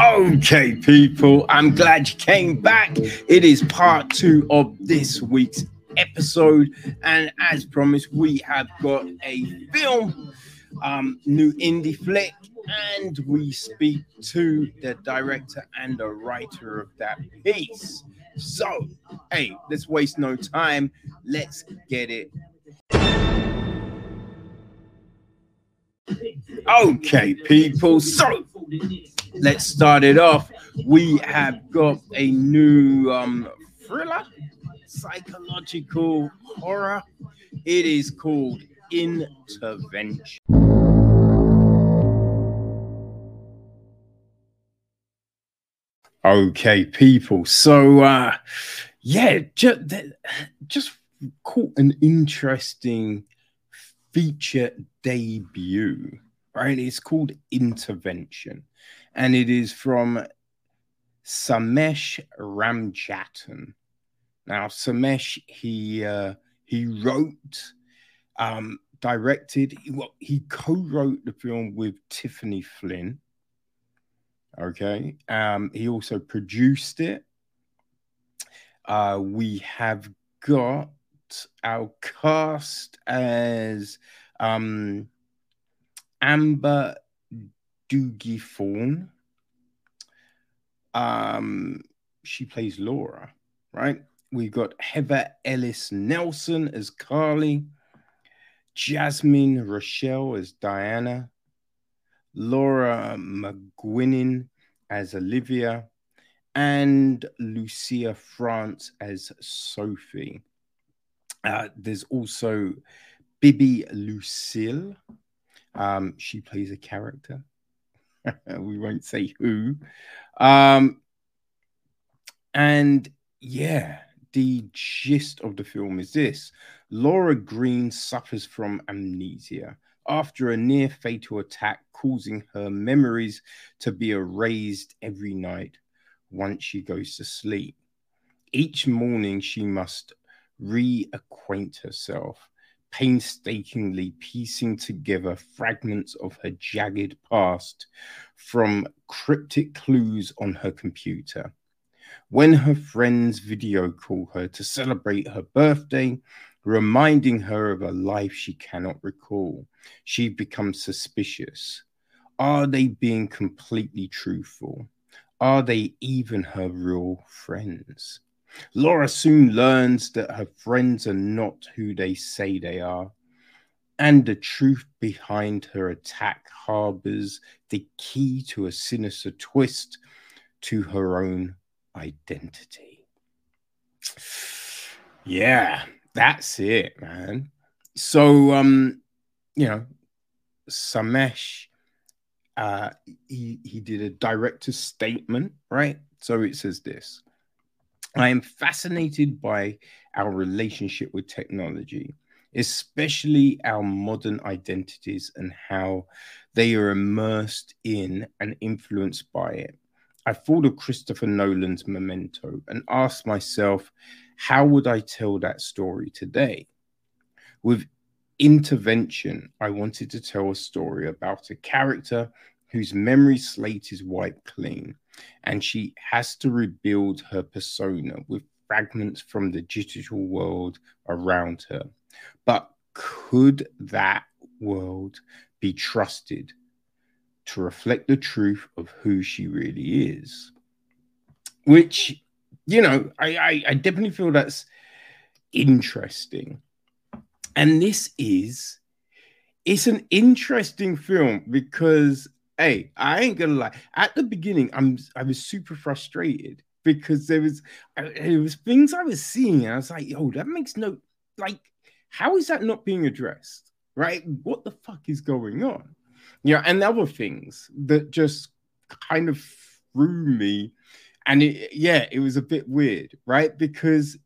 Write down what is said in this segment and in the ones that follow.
Okay, people, I'm glad you came back. It is part two of this week's episode, and as promised, we have got a film, um, new indie flick, and we speak to the director and the writer of that piece. So, hey, let's waste no time. Let's get it. Okay, people. So let's start it off. We have got a new um, thriller, psychological horror. It is called Intervention. Okay, people. So, uh, yeah, just, just caught an interesting feature debut, right? It's called Intervention, and it is from Samesh Ramjatan. Now, Samesh, he uh, he wrote, um, directed, well, he co-wrote the film with Tiffany Flynn. Okay, um, he also produced it. Uh, we have got our cast as um, Amber Doig-Thorne. Um, she plays Laura, right? We've got Heather Ellis Nelson as Carly, Jasmine Rochelle as Diana, Laura McGuinness as Olivia, and Lucia France as Sophie. Uh, there's also Bibi Lucille. Um, she plays a character. we won't say who. Um, and yeah, the gist of the film is this Laura Green suffers from amnesia after a near fatal attack, causing her memories to be erased every night once she goes to sleep. Each morning, she must reacquaint herself, painstakingly piecing together fragments of her jagged past from cryptic clues on her computer. When her friends video call her to celebrate her birthday, reminding her of a life she cannot recall, she becomes suspicious. Are they being completely truthful? Are they even her real friends? Laura soon learns that her friends are not who they say they are, and the truth behind her attack harbors the key to a sinister twist to her own identity. Yeah, that's it, man. So, um, you know, Samesh, uh, he he did a director's statement, right? So it says this. I am fascinated by our relationship with technology, especially our modern identities and how they are immersed in and influenced by it. I thought of Christopher Nolan's Memento and asked myself, how would I tell that story today? With intervention, I wanted to tell a story about a character whose memory slate is wiped clean and she has to rebuild her persona with fragments from the digital world around her. But could that world be trusted to reflect the truth of who she really is? Which, you know, I, I, I definitely feel that's interesting. And this is, it's an interesting film because hey, I ain't gonna lie. At the beginning, I'm I was super frustrated because there was uh, it was things I was seeing, and I was like, yo, that makes no like, how is that not being addressed? Right? What the fuck is going on? Yeah, and other things that just kind of threw me. And it, yeah, it was a bit weird, right? Because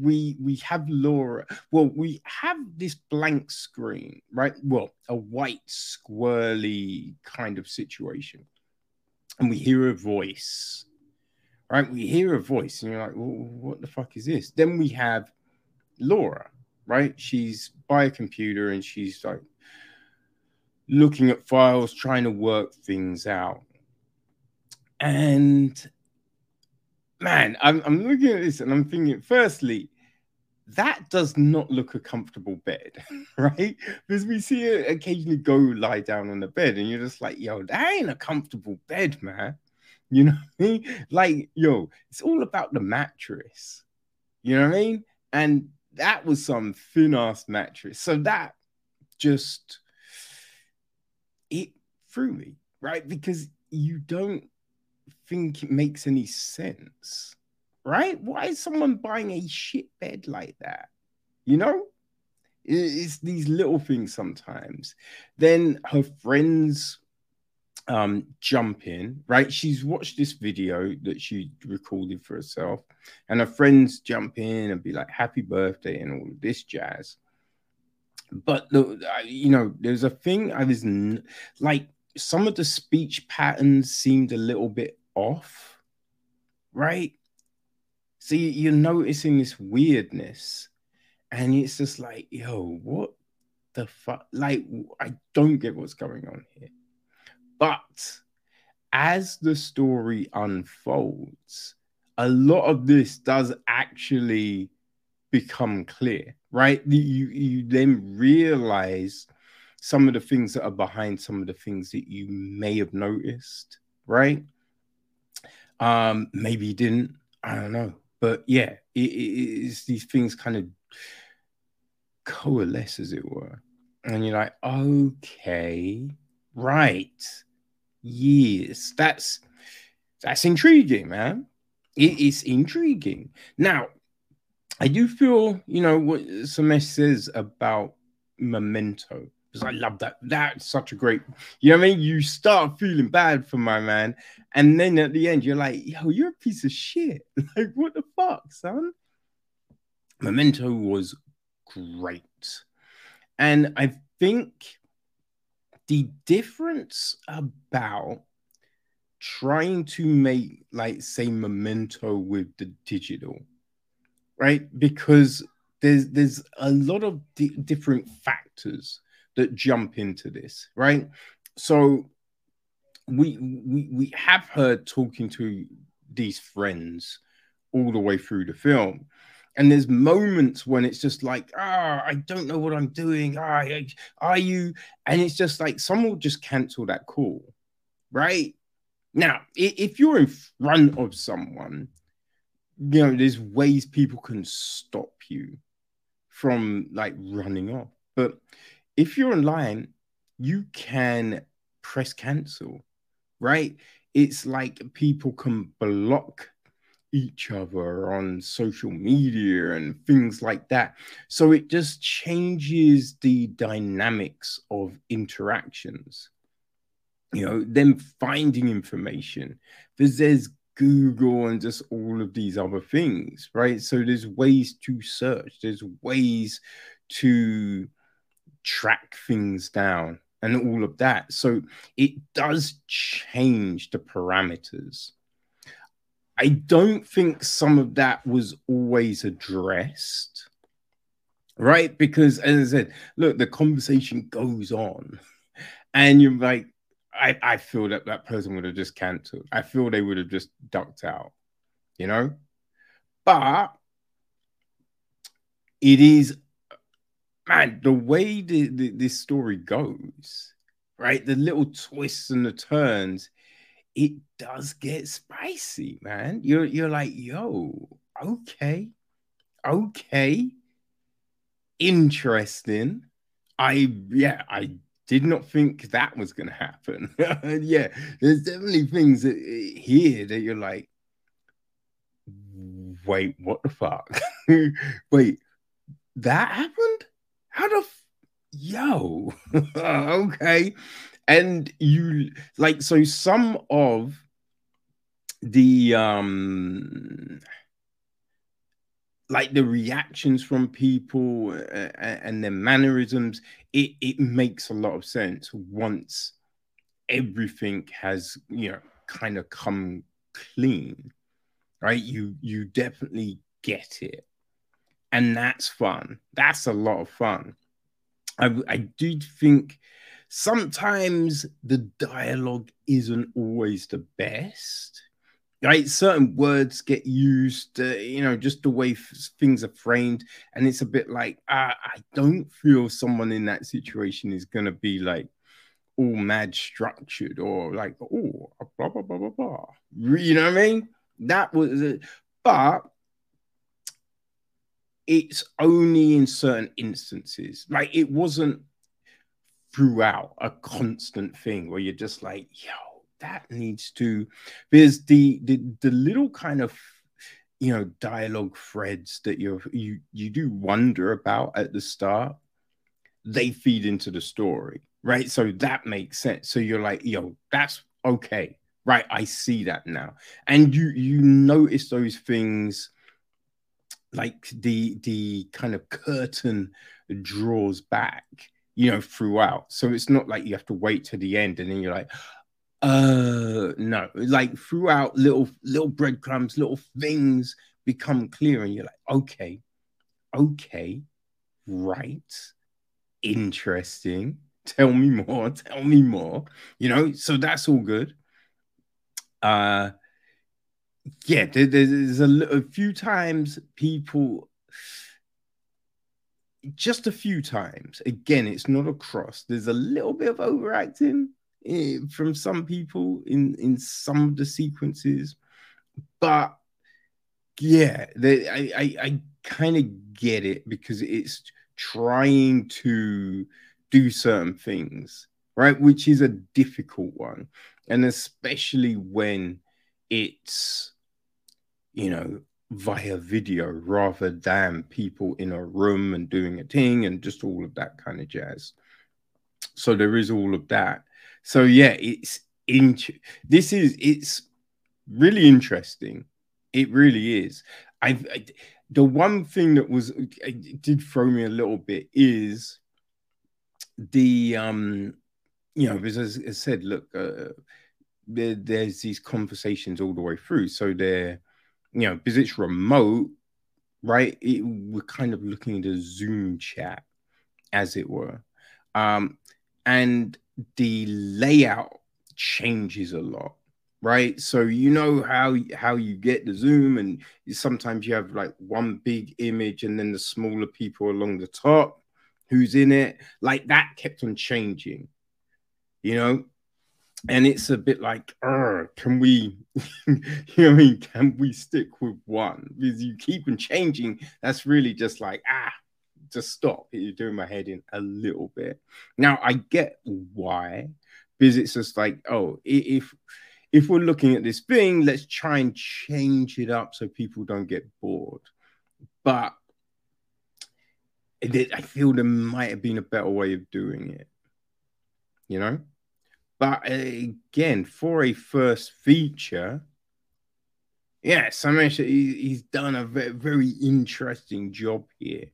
we we have Laura. Well, we have this blank screen, right? Well, a white squirly kind of situation, and we hear a voice, right? We hear a voice, and you're like, well, "What the fuck is this?" Then we have Laura, right? She's by a computer, and she's like looking at files, trying to work things out. And man, I'm, I'm looking at this and I'm thinking, firstly, that does not look a comfortable bed, right? Because we see it occasionally go lie down on the bed, and you're just like, yo, that ain't a comfortable bed, man. You know what I mean? Like, yo, it's all about the mattress. You know what I mean? And that was some thin ass mattress. So that just it threw me, right? Because you don't think it makes any sense, right? Why is someone buying a shit bed like that? You know, it's these little things sometimes. Then her friends um jump in right she's watched this video that she recorded for herself and her friends jump in and be like happy birthday and all this jazz but the, you know there's a thing i was like some of the speech patterns seemed a little bit off right so you're noticing this weirdness and it's just like yo what the fuck like i don't get what's going on here but as the story unfolds, a lot of this does actually become clear, right? You, you then realize some of the things that are behind some of the things that you may have noticed, right? Um, maybe you didn't, I don't know. But yeah, it, it, it's these things kind of coalesce, as it were. And you're like, okay, right years. That's that's intriguing, man. It is intriguing. Now, I do feel, you know, what Samesh says about memento. Because I love that. That's such a great, you know what I mean? You start feeling bad for my man. And then at the end, you're like, yo, you're a piece of shit. like, what the fuck, son? Memento was great. And I think the difference about trying to make like say memento with the digital right because there's there's a lot of di- different factors that jump into this right? So we we we have her talking to these friends all the way through the film. And there's moments when it's just like ah i don't know what i'm doing. Ah, are you? And it's just like someone will just cancel that call right? Now if you're in front of someone you know there's ways people can stop you from like running off. But if you're online you can press cancel right it's like people can block each other on social media and things like that. So it just changes the dynamics of interactions. You know, them finding information. Because there's Google and just all of these other things, right? So there's ways to search, there's ways to track things down and all of that. So it does change the parameters I don't think some of that was always addressed, right? Because as I said, look, the conversation goes on, and you're like, I, I feel that that person would have just cancelled. I feel they would have just ducked out, you know? But it is, the way the, the, this story goes, right? The little twists and the turns it does get spicy, man. You're you're like, yo, okay, okay, interesting. I yeah, I did not think that was gonna happen. yeah, there's definitely things that, eh, here that you're like, wait, what the fuck? wait, that happened? How the f- yo? okay and you like so some of the um like the reactions from people uh, and their mannerisms it it makes a lot of sense once everything has you know kind of come clean right you you definitely get it and that's fun. That's a lot of fun. I i do think sometimes the dialogue isn't always the best right? Certain words get used uh, you know just the way f- things are framed. And it's a bit like uh, i don't feel someone in that situation is going to be like all mad structured or like oh blah blah blah blah blah. You know what i mean? That was it. But it's only in certain instances like it wasn't throughout a constant thing where you're just like, yo, that needs to because the the the little kind of you know dialogue threads that you you you do wonder about at the start, they feed into the story, right? So that makes sense. So you're like, yo, that's okay, right? I see that now, and you you notice those things like the the kind of curtain draws back you know, throughout. So it's not like you have to wait to the end and then you're like, uh no, like throughout little little breadcrumbs, little things become clear, and you're like, okay, okay, right, interesting. Tell me more, tell me more. You know, so that's all good. Uh yeah, there, there's a, a few times people just a few times. Again, it's not across. There's a little bit of overacting eh, from some people in in some of the sequences, but yeah, they, I I, I kind of get it because it's trying to do certain things, right? Which is a difficult one, and especially when it's you know via video rather than people in a room and doing a thing and just all of that kind of jazz. So there is all of that. So yeah, it's in this is it's really interesting. It really is. I've I, the one thing that was did throw me a little bit is the um you know because as I said, look, uh, there, there's these conversations all the way through, so they're you know, because it's remote, right? It, we're kind of looking at a Zoom chat, as it were. Um, and the layout changes a lot, right? So you know how how you get the zoom, and sometimes you have like one big image and then the smaller people along the top, who's in it, like that kept on changing, you know and it's a bit like, can we, you know, I mean, can we stick with one? Because you keep on changing. That's really just like, ah, just stop. You're doing my head in a little bit. Now I get why, because it's just like, oh, if if we're looking at this thing, let's try and change it up so people don't get bored. But I feel there might have been a better way of doing it. You know? But again, for a first feature, yeah, Samesh, he's done a very, very interesting job here,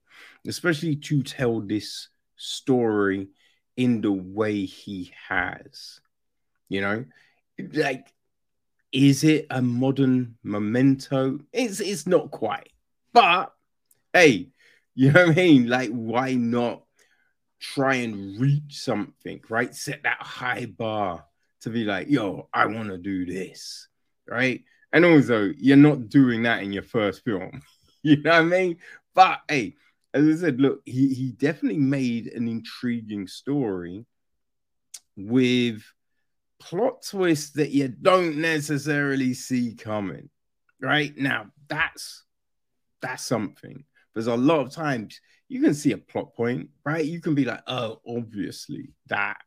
especially to tell this story in the way he has. You know, like, is it a modern memento? It's it's not quite, but hey, you know what I mean? Like, why not try and reach something, right? Set that high bar to be like, yo, I want to do this, right? And also, you're not doing that in your first film, you know what I mean? But hey, as I said, look, he, he definitely made an intriguing story with plot twists that you don't necessarily see coming, right? Now, that's that's something. There's a lot of times you can see a plot point, right? You can be like, oh, obviously that.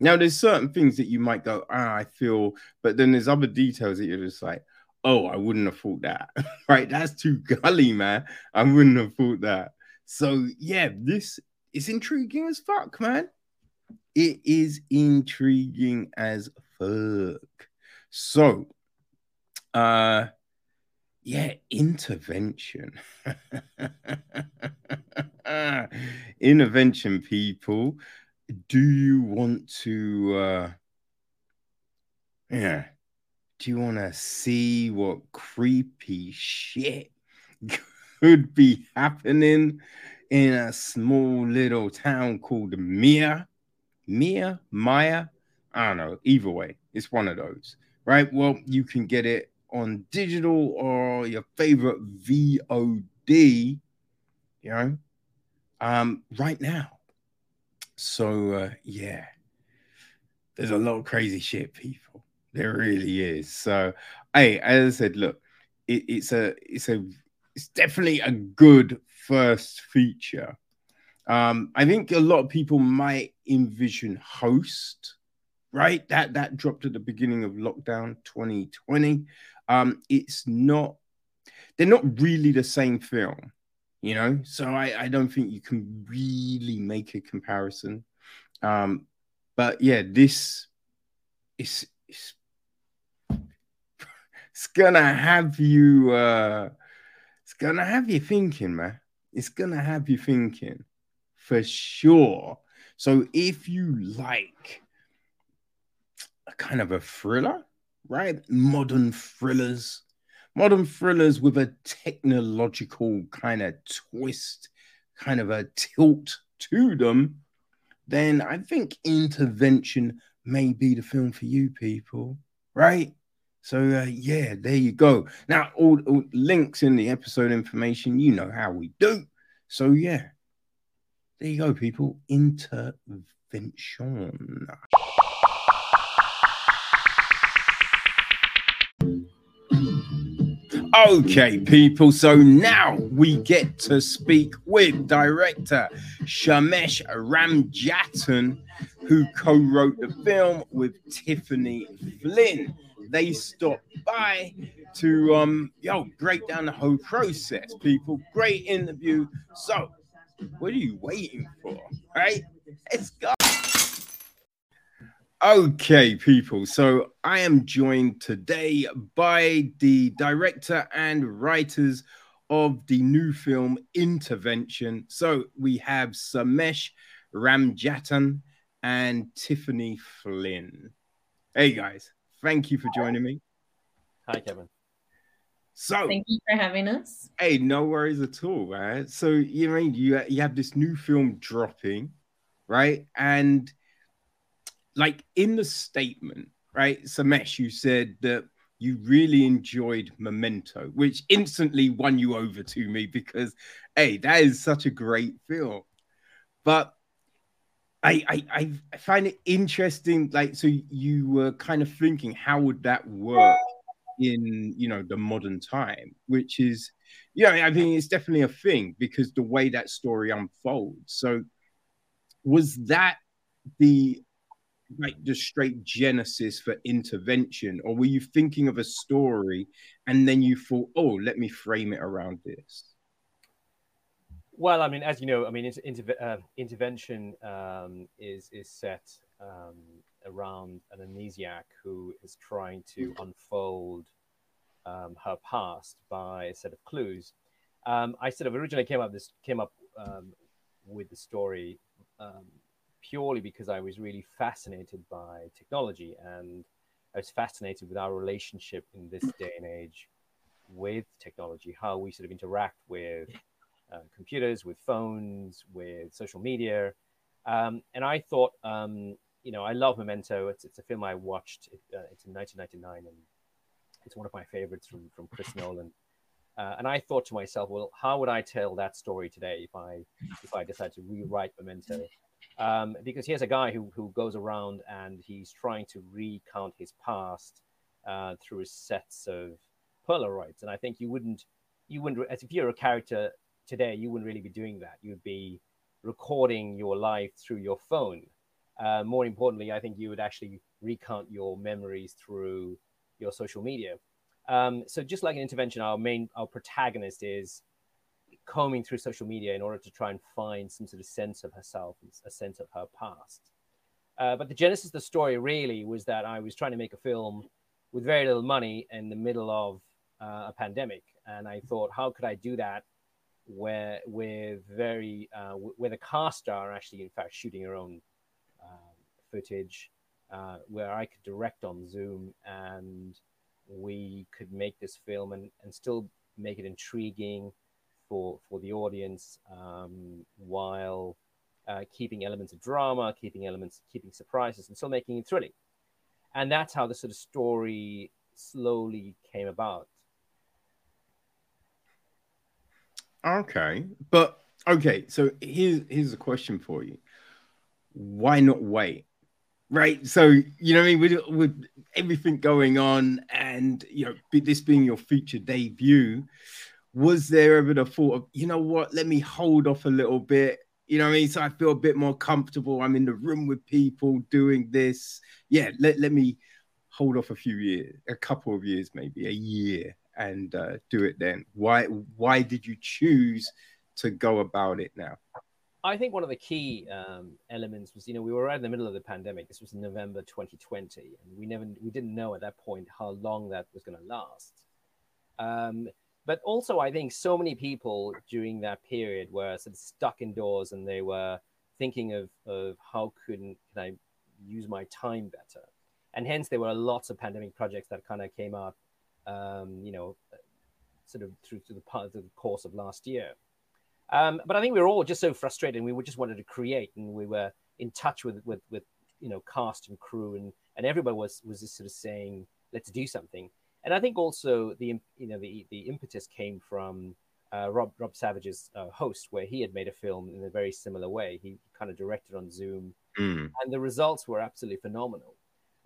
Now, there's certain things that you might go, ah, I feel, but then there's other details that you're just like, oh, I wouldn't have thought that, right? That's too gully, man. I wouldn't have thought that. So, yeah, this is intriguing as fuck, man. It is intriguing as fuck. So, uh, yeah, intervention. intervention, people. Do you want to, uh, yeah, do you want to see what creepy shit could be happening in a small little town called Mia? Mia, Maya, I don't know. Either way, it's one of those, right? Well, you can get it on digital or your favorite VOD, you know, um, right now. So uh, yeah, there's a lot of crazy shit, people. There really is. So, hey, as I said, look, it, it's a, it's a, it's definitely a good first feature. Um, I think a lot of people might envision Host, right? That that dropped at the beginning of lockdown 2020. Um, it's not, they're not really the same film, you know. So I, I don't think you can really make a comparison. Um, but yeah, this is it's, it's gonna have you uh it's gonna have you thinking, man. It's gonna have you thinking for sure. So if you like a kind of a thriller, right? Modern thrillers, modern thrillers with a technological kind of twist, kind of a tilt to them, then I think intervention may be the film for you people, right? So uh, yeah, there you go. Now all, all links in the episode information, you know how we do. So yeah, there you go, people. Intervention. Okay, people. So now we get to speak with director Samesh Ramjatan, who co wrote the film with Tiffany Flynn. They stopped by to um yo break down the whole process, people. Great interview. So, what are you waiting for? Right? Let's go. Okay, people. So I am joined today by the director and writers of the new film Intervention. So we have Samesh Ramjatan and Tiffany Flynn. Hey guys, thank you for joining me. Hi, Kevin. So thank you for having us. Hey, no worries at all, right? So you mean you you have this new film dropping, right? And like in the statement, right, Samesh, you said that you really enjoyed Memento, which instantly won you over to me because, hey, that is such a great film. But I, I, I find it interesting. Like, so you were kind of thinking, how would that work in, you know, the modern time? Which is, yeah, I mean, it's definitely a thing because the way that story unfolds. So, was that the like the straight genesis for intervention, or were you thinking of a story and then you thought, oh, let me frame it around this? Well, I mean, as you know, I mean, inter- uh, intervention um, is is set um, around an amnesiac who is trying to unfold um, her past by a set of clues. Um, I sort of originally came up this came up um, with the story um, purely because I was really fascinated by technology and I was fascinated with our relationship in this day and age with technology, how we sort of interact with uh, computers, with phones, with social media. Um, and I thought, um, you know, I love Memento. It's, it's a film I watched. It, uh, it's in 1999, and it's one of my favorites from from Chris Nolan. Uh, and I thought to myself, well, how would I tell that story today if I if I decide to rewrite Memento? Um, because here's a guy who, who goes around and he's trying to recount his past uh, through sets of Polaroids. And I think you wouldn't, you wouldn't, as if you're a character today, you wouldn't really be doing that. You'd be recording your life through your phone. Uh, more importantly, I think you would actually recount your memories through your social media. Um, so just like an intervention, our main, our protagonist is combing through social media in order to try and find some sort of sense of herself, a sense of her past. Uh, but the genesis of the story really was that I was trying to make a film with very little money in the middle of uh, a pandemic, and I thought, how could I do that where with very uh, where the cast star actually in fact shooting her own um, footage, uh, where I could direct on Zoom and we could make this film and, and still make it intriguing for for the audience um, while uh, keeping elements of drama, keeping elements, keeping surprises, and still making it thrilling. And that's how the sort of story slowly came about. Okay, but okay, so here's here's a question for you: Why not wait? Right, so you know, I mean, with with everything going on, and you know, this being your feature debut, was there ever the thought of, you know what, let me hold off a little bit? You know I mean? So I feel a bit more comfortable. I'm in the room with people doing this. Yeah, let, let me hold off a few years, a couple of years, maybe a year, and uh, do it then. Why why did you choose to go about it now? I think one of the key um, elements was, you know, we were right in the middle of the pandemic. This was November 2020, and we never, we didn't know at that point how long that was going to last. Um, but also, I think so many people during that period were sort of stuck indoors, and they were thinking of, of how can, can I use my time better, and hence there were lots of pandemic projects that kind of came out, um, you know, sort of through to the of the course of last year. Um, but I think we were all just so frustrated, and we just wanted to create, and we were in touch with with, with you know cast and crew, and and everybody was was just sort of saying, let's do something. And I think also the you know the the impetus came from uh, Rob Rob Savage's uh, host, where he had made a film in a very similar way. He kind of directed on Zoom, mm. and the results were absolutely phenomenal.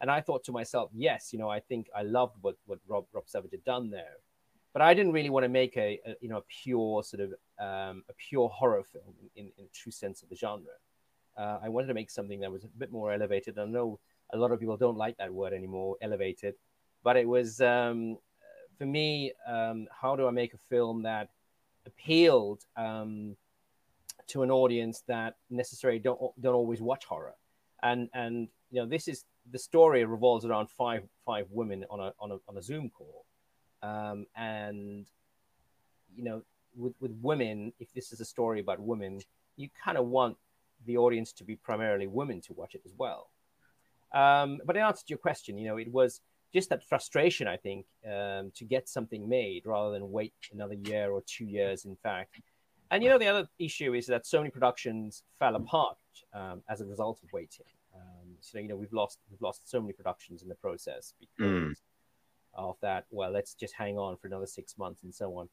And I thought to myself, yes, you know, I think I loved what what Rob Rob Savage had done there but I didn't really want to make a, a you know a pure sort of um, a pure horror film in, in, in true sense of the genre. Uh, I wanted to make something that was a bit more elevated. I know a lot of people don't like that word anymore, elevated, but it was um, for me. Um, how do I make a film that appealed um, to an audience that necessarily don't don't always watch horror? And and you know this is the story revolves around five five women on a on a on a Zoom call um, and you know, with with women, if this is a story about women, you kind of want the audience to be primarily women to watch it as well. Um, but in answer to your question, you know, it was just that frustration, I think, um, to get something made rather than wait another year or two years, in fact. And you know, the other issue is that so many productions fell apart um, as a result of waiting. Um, so you know, we've lost we've lost so many productions in the process because mm of that, well, let's just hang on for another six months and so on.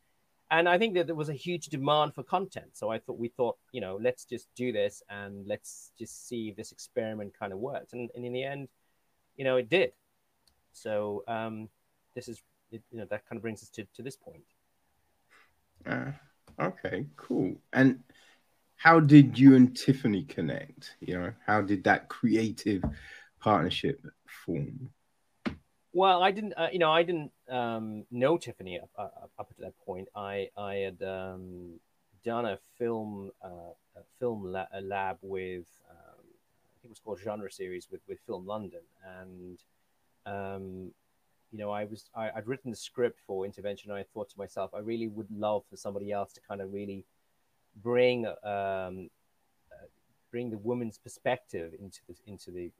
And I think that there was a huge demand for content. So I thought we thought, you know, let's just do this and let's just see if this experiment kind of worked. And, and in the end, you know, it did. So um, this is, it, you know, that kind of brings us to, to this point. Uh, okay, cool. And how did you and Tiffany connect? You know, how did that creative partnership form? Well, I didn't, uh, you know, I didn't um, know Tiffany up, uh, up to that point. I I had um, done a film uh, a film la- a lab with um, I think it was called Genre Series with with Film London, and um, you know, I was I, would written the script for Intervention. And I thought to myself, I really would love for somebody else to kind of really bring um, uh, bring the woman's perspective into the into the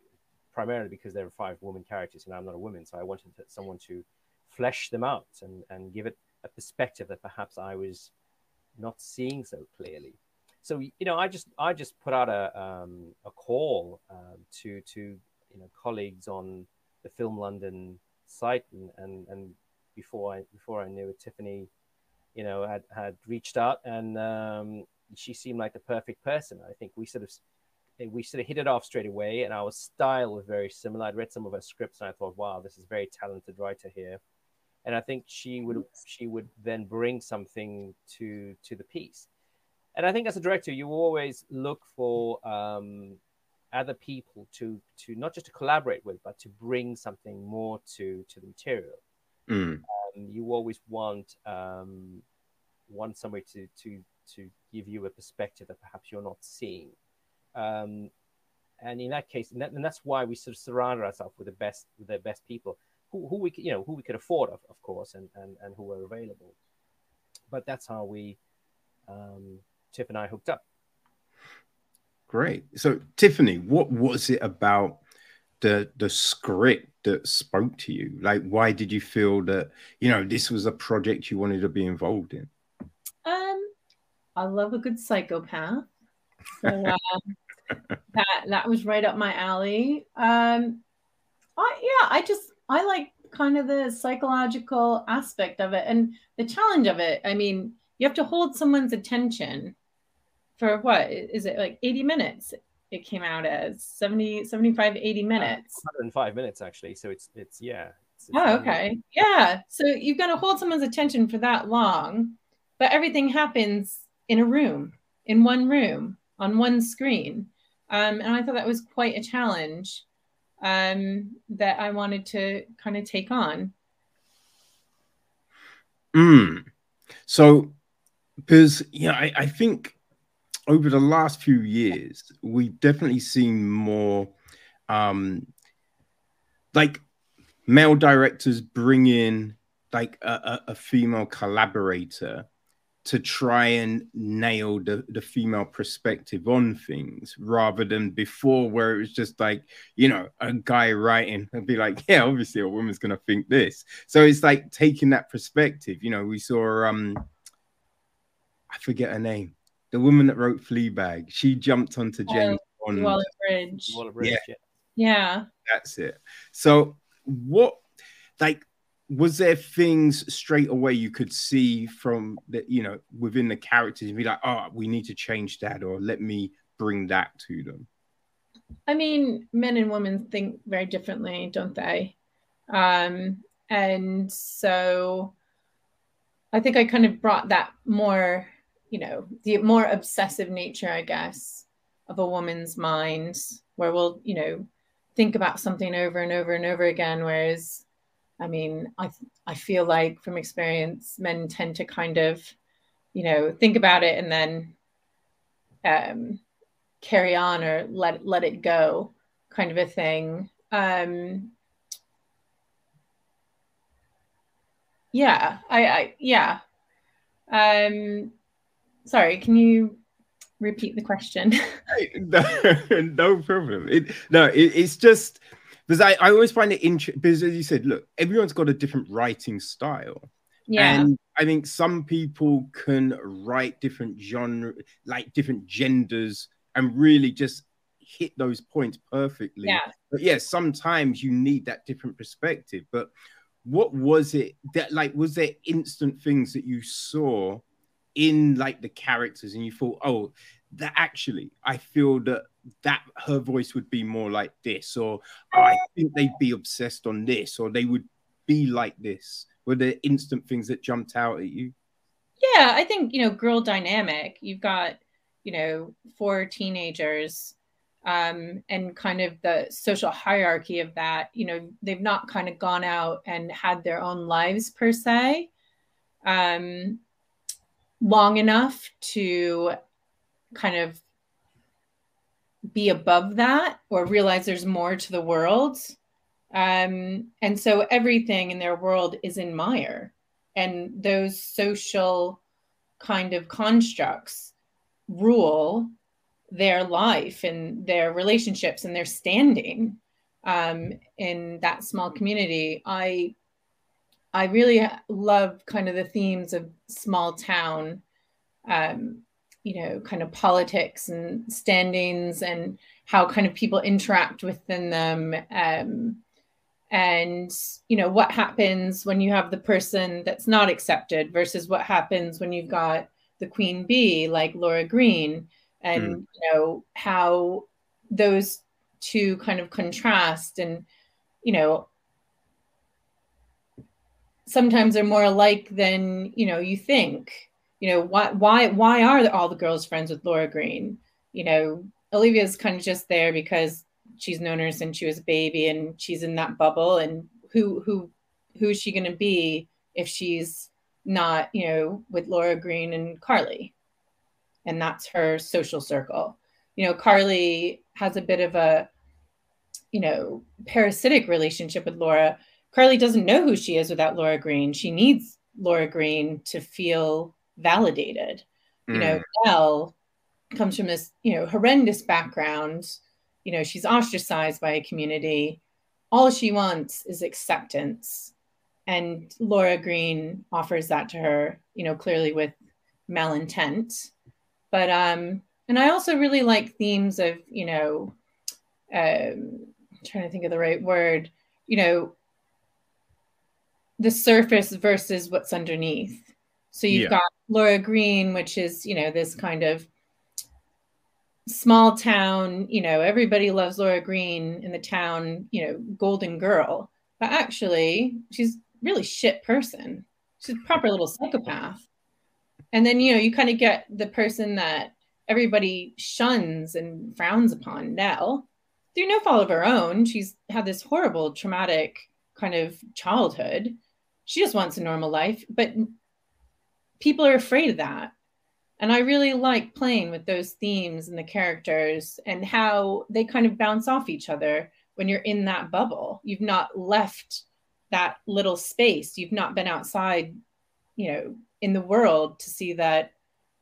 primarily because there are five women characters and I'm not a woman. So I wanted someone to flesh them out and, and give it a perspective that perhaps I was not seeing so clearly. So you know, I just I just put out a um, a call um, to to you know colleagues on the Film London site and, and, and before I before I knew it, Tiffany, you know, had had reached out and um, she seemed like the perfect person. I think we sort of we sort of hit it off straight away, and our style was very similar. I'd read some of her scripts, and I thought, wow, this is a very talented writer here. And I think she would she would then bring something to to the piece. And I think as a director, you always look for um, other people to to not just to collaborate with, but to bring something more to to the material. Mm. Um, you always want um, want somebody to to to give you a perspective that perhaps you're not seeing. Um, and in that case, and, that, and, that's why we sort of surround ourselves with the best, with the best people who, who we, you know, who we could afford, of, of course, and, and, and who are available. But that's how we, um, Tiff and I hooked up. Great. So, Tiffany, what was it about the the script that spoke to you? Like, why did you feel that you know this was a project you wanted to be involved in? Um, I love a good psychopath. So uh, that that was right up my alley. Um, I, yeah, I just I like kind of the psychological aspect of it and the challenge of it. I mean, you have to hold someone's attention for what? Is it like 80 minutes? It came out as 70 75 80 uh, minutes. uh, 105 minutes actually so it's it's yeah it's, it's oh okay. yeah so you've got to hold someone's attention for that long but everything happens in a room in one room on one screen. Um, and i thought that was quite a challenge um, that i wanted to kind of take on. Mm. so because yeah I, I think over the last few years, we've definitely seen more um like male directors bring in like a, a, female collaborator to try and nail the, the female perspective on things rather than before where it was just like you know a guy writing and be like yeah obviously a woman's gonna think this. So it's like taking that perspective you know we saw um i forget her name the woman that wrote Fleabag, she jumped onto oh, James oh, Bond. Waller Bridge. Waller Bridge. Yeah. yeah. That's it. So what like was there things straight away you could see from the you know within the characters and be like, oh, we need to change that, or let me bring that to them? I mean, men and women think very differently, don't they? Um, and so I think I kind of brought that more you know the more obsessive nature i guess of a woman's mind where we'll you know think about something over and over and over again. Whereas i mean i i feel like from experience men tend to kind of you know think about it and then um carry on or let let it go kind of a thing. Um yeah i i yeah. Um sorry, can you repeat the question? no, no, problem. It, no, it, it's just because I, I always find it interesting because as you said, look, everyone's got a different writing style. Yeah. And I think some people can write different genre, like different genders, and really just hit those points perfectly. Yeah. But yeah, sometimes you need that different perspective. But what was it that like was there instant things that you saw in like the characters and you thought oh that actually i feel that that her voice would be more like this or oh, i think they'd be obsessed on this or they would be like this. Were there instant things that jumped out at you? Yeah i think you know girl dynamic. You've got you know four teenagers um, and kind of the social hierarchy of that you know they've not kind of gone out and had their own lives per se. Um, long enough to kind of be above that or realize there's more to the world. Um, and so everything in their world is in mire. And those social kind of constructs rule their life and their relationships and their standing um, in that small community. I I really love kind of the themes of small town, um, you know, kind of politics and standings and how kind of people interact within them. Um, and, you know, what happens when you have the person that's not accepted versus what happens when you've got the queen bee like Laura Green and, mm. you know, how those two kind of contrast and, you know, sometimes they're more alike than you know you think. You know why why why are all the girls friends with laura green? You know olivia's kind of just there because she's known her since she was a baby and she's in that bubble. And who who who is she going to be if she's not you know with laura green and carly? And that's her social circle. You know carly has a bit of a you know parasitic relationship with laura Carly doesn't know who she is without Laura Green. She needs Laura Green to feel validated. Mm. You know, Elle hmm. comes from this, you know, horrendous background. You know, she's ostracized by a community. All she wants is acceptance. And Laura Green offers that to her, you know, clearly with malintent. But um, and I also really like themes of, you know, um, trying to think of the right word, you know, the surface versus what's underneath. So you've yeah. got Laura Green, which is, you know, this kind of small town, you know, everybody loves Laura Green in the town, you know, golden girl. But actually, she's really shit person. She's a proper little psychopath. And then, you know, you kind of get the person that everybody shuns and frowns upon, Nell, through no fault of her own. She's had this horrible, traumatic kind of childhood. She just wants a normal life, but people are afraid of that. And I really like playing with those themes and the characters and how they kind of bounce off each other when you're in that bubble. You've not left that little space. You've not been outside, you know, in the world to see that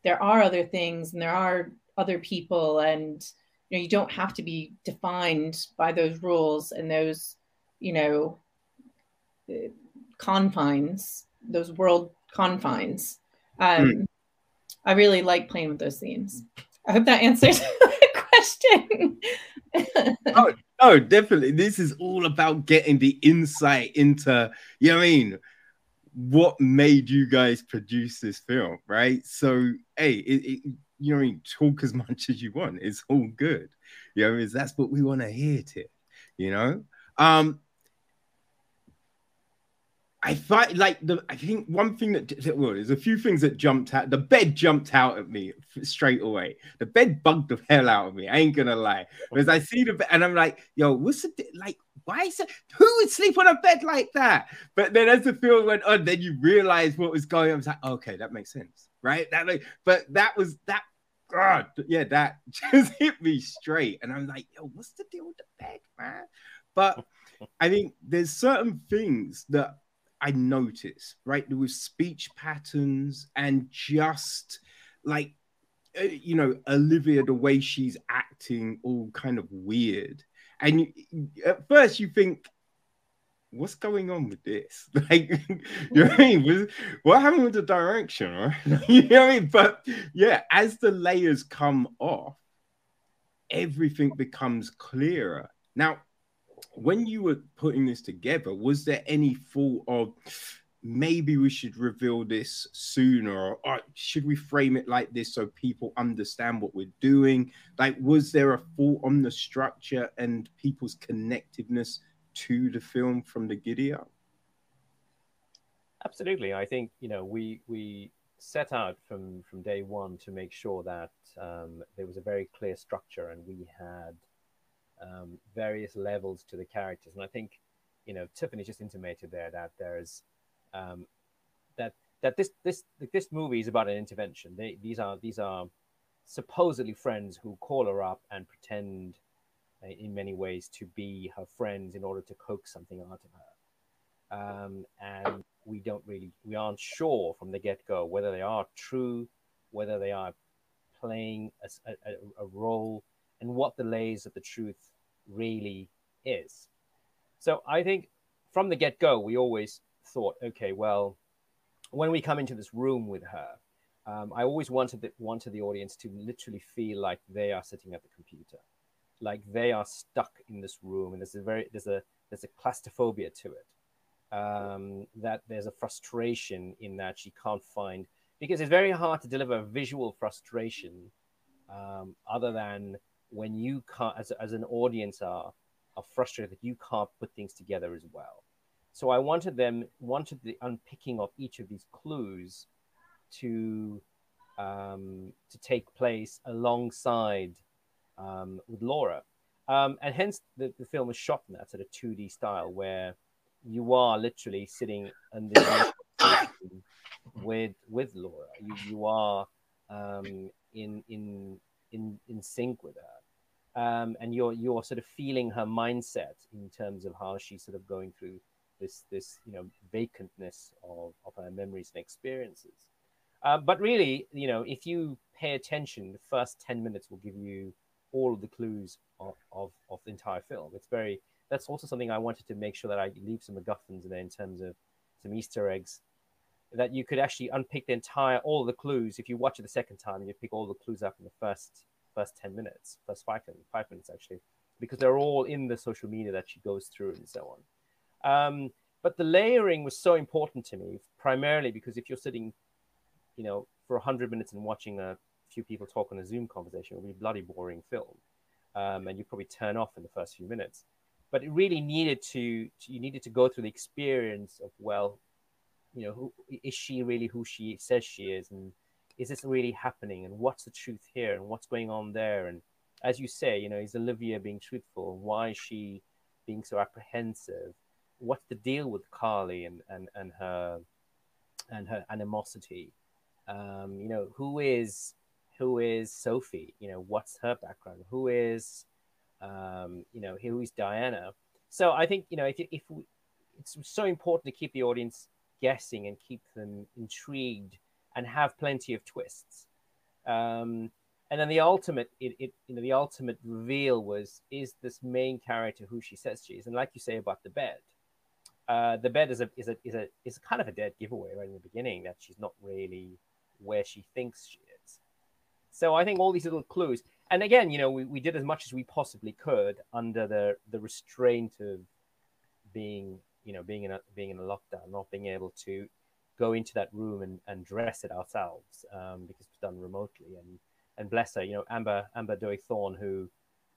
there are other things and there are other people and you know you don't have to be defined by those rules and those you know confines those world confines um, mm. i really like playing with those themes i hope that answers the question oh, oh definitely this is all about getting the insight into you know what i mean what made you guys produce this film, right? So, hey, it, it, you know, talk as much as you want. It's all good. You know, that's what we want to hear, to you know. Um, I thought like the I think one thing that, that well, there's a few things that jumped out. The bed jumped out at me straight away. The bed bugged the hell out of me. I ain't gonna lie. Because I see the bed and I'm like, yo, what's the like? Why is it? Who would sleep on a bed like that? But then as the film went on, then you realize what was going on. I was like, okay, that makes sense, right? That like, but that was that. God, yeah, that just hit me straight, and I'm like, yo, what's the deal with the bed, man? But I think there's certain things that I notice, right? There was speech patterns and just like, uh, you know, Olivia, the way she's acting, all kind of weird. And you, at first you think, what's going on with this? Like, you know what I mean? What happened with the direction? Right? you know what I mean? But yeah, as the layers come off, everything becomes clearer. Now, when you were putting this together, was there any thought of maybe we should reveal this sooner, or, should we frame it like this so people understand what we're doing? Like, was there a thought on the structure and people's connectiveness to the film from the giddy up? Absolutely. I think you know we we set out from from day one to make sure that um, there was a very clear structure and we had um, various levels to the characters. And I think, you know, Tiffany just intimated there that there's um, that that this this this movie is about an intervention. They, these are these are supposedly friends who call her up and pretend, uh, in many ways, to be her friends in order to coax something out of her. Um, and we don't really we aren't sure from the get go whether they are true, whether they are playing a, a, a role, and what the layers of the truth really is. So I think from the get go, we always thought, okay, well, when we come into this room with her, um, I always wanted the, wanted the audience to literally feel like they are sitting at the computer, like they are stuck in this room, and there's a very there's a there's a claustrophobia to it. Um, that there's a frustration in that she can't find because it's very hard to deliver visual frustration um, other than when you can't, as, as an audience, are are frustrated that you can't put things together as well. So I wanted them wanted the unpicking of each of these clues to um, to take place alongside um, with Laura, um, and hence the, the film is shot in that sort of two D style where you are literally sitting under with with Laura. You you are um, in in in in sync with her um, and you're you're sort of feeling her mindset in terms of how she's sort of going through this this you know vacantness of, of her memories and experiences. Uh, but really, you know, if you pay attention, the first ten minutes will give you all of the clues of, of, of the entire film. It's very that's also something I wanted to make sure that I leave some MacGuffins in there in terms of some Easter eggs that you could actually unpick the entire all the clues. If you watch it the second time, and you pick all the clues up in the first first 10 minutes, first five, five minutes actually, because they're all in the social media that she goes through and so on. Um, but the layering was so important to me, primarily because if you're sitting, you know, for 100 minutes and watching a few people talk on a Zoom conversation, it would be a bloody boring film. Um, and you probably turn off in the first few minutes. But it really needed to, to, you needed to go through the experience of, well, you know, who, is she really who she says she is? And is this really happening? And what's the truth here? And what's going on there? And as you say, you know, is Olivia being truthful? Why is she being so apprehensive? What's the deal with Carly and, and, and her and her animosity? Um, you know, who is who is Sophie? You know, what's her background? Who is um, you know, who is Diana? So I think, you know, if, if we, it's so important to keep the audience guessing and keep them intrigued and have plenty of twists. Um, and then the ultimate, it, it, you know, the ultimate reveal was is this main character who she says she is, and like you say about the bed, uh, the bed is a is a is a is kind of a dead giveaway right in the beginning that she's not really where she thinks she is. So I think all these little clues, and again, you know, we, we did as much as we possibly could under the the restraint of being you know being in a being in a lockdown, not being able to go into that room and, and dress it ourselves um, because it's done remotely. And and bless her, you know, Amber Amber Doig-Thorne, who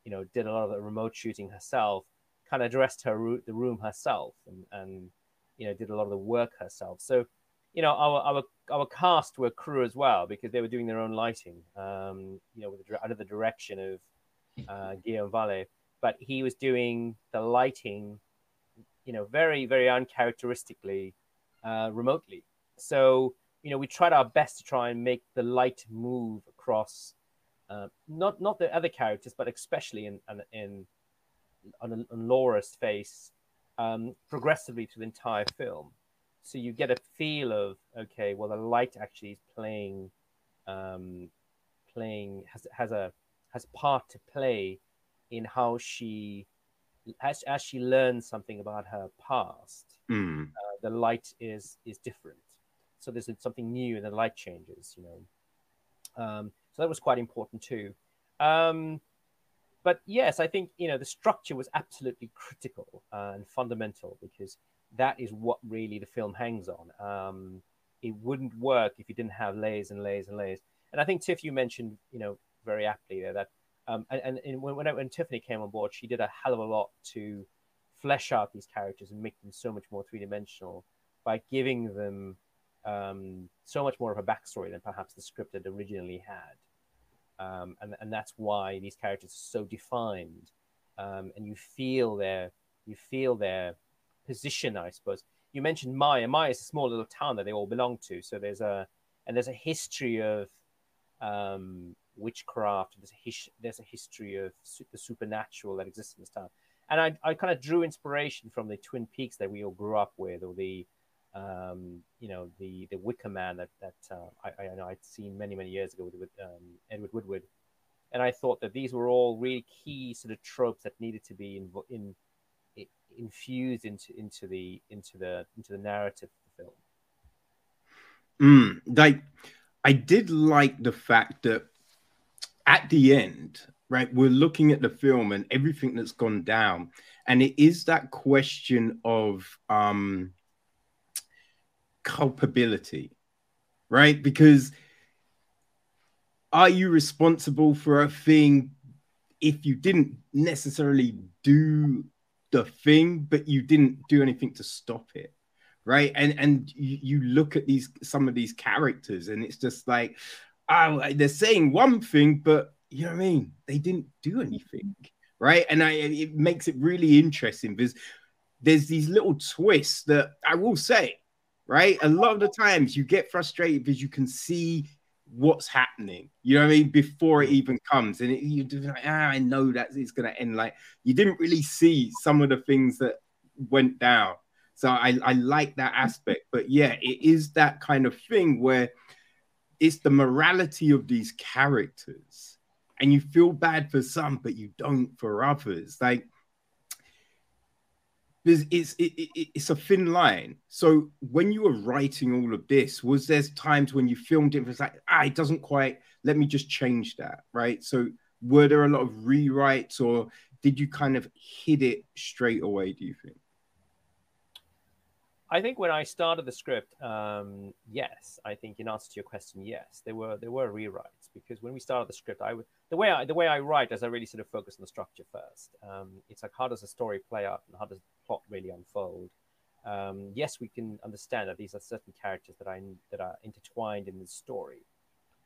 you know did a lot of the remote shooting herself, kind of dressed her the room herself and and you know did a lot of the work herself. So you know our our our cast were crew as well because they were doing their own lighting. Um, you know, the, under the direction of uh, Guillaume Valle, but he was doing the lighting you know, very, very uncharacteristically uh, remotely. So, you know, we tried our best to try and make the light move across, uh, not not the other characters, but especially in in, in on, on Laura's face, um, progressively through the entire film. So you get a feel of okay, well, the light actually is playing, um, playing has has a has part to play in how she as, as she learns something about her past, mm. The light is is different. So there's something new, and the light changes. You know, um, so that was quite important too. Um, but yes, I think you know the structure was absolutely critical uh, and fundamental because that is what really the film hangs on. Um, it wouldn't work if you didn't have layers and layers and layers. And I think Tiff, you mentioned, you know, very aptly there that um, and, and when, when Tiffany came on board, she did a hell of a lot to flesh out these characters and make them so much more three dimensional by giving them um, so much more of a backstory than perhaps the script had originally had. Um, and, and that's why these characters are so defined. Um, and you feel their you feel their position, I suppose. You mentioned Maya. Maya is a small little town that they all belong to. So there's a and there's a history of um, witchcraft. There's a his, there's a history of the supernatural that exists in this town, and I, I kind of drew inspiration from the Twin Peaks that we all grew up with, or the um, you know the the Wicker Man that that uh, I, I know I'd seen many many years ago with, with um, Edward Woodward, and I thought that these were all really key sort of tropes that needed to be in, in, in infused into into the into the into the narrative of the film. Mm, like I did like the fact that at the end, right, we're looking at the film and everything that's gone down. And it is that question of um, culpability, right? Because are you responsible for a thing if you didn't necessarily do the thing, but you didn't do anything to stop it? Right. And and you, look at these some of these characters, and it's just like, oh, they're saying one thing, but you know what I mean? They didn't do anything, right? And I, it makes it really interesting because there's these little twists that I will say, right? A lot of the times you get frustrated because you can see what's happening, you know what I mean, before it even comes, and it, you just like, ah, I know that it's gonna end. Like you didn't really see some of the things that went down. So I, I like that aspect, but yeah, it is that kind of thing where it's the morality of these characters and you feel bad for some but you don't for others like it's it, it, it's a thin line. So when you were writing all of this, was there times when you filmed it? It was like, ah, it doesn't quite. Let me just change that, right? So were there a lot of rewrites or did you kind of hit it straight away do you think I think when I started the script, um, yes, I think in answer to your question, yes, there were there were rewrites because when we started the script, I would the way I the way I write is I really sort of focus on the structure first. Um, it's like how does the story play out and how does the plot really unfold? Um, yes, we can understand that these are certain characters that I that are intertwined in the story,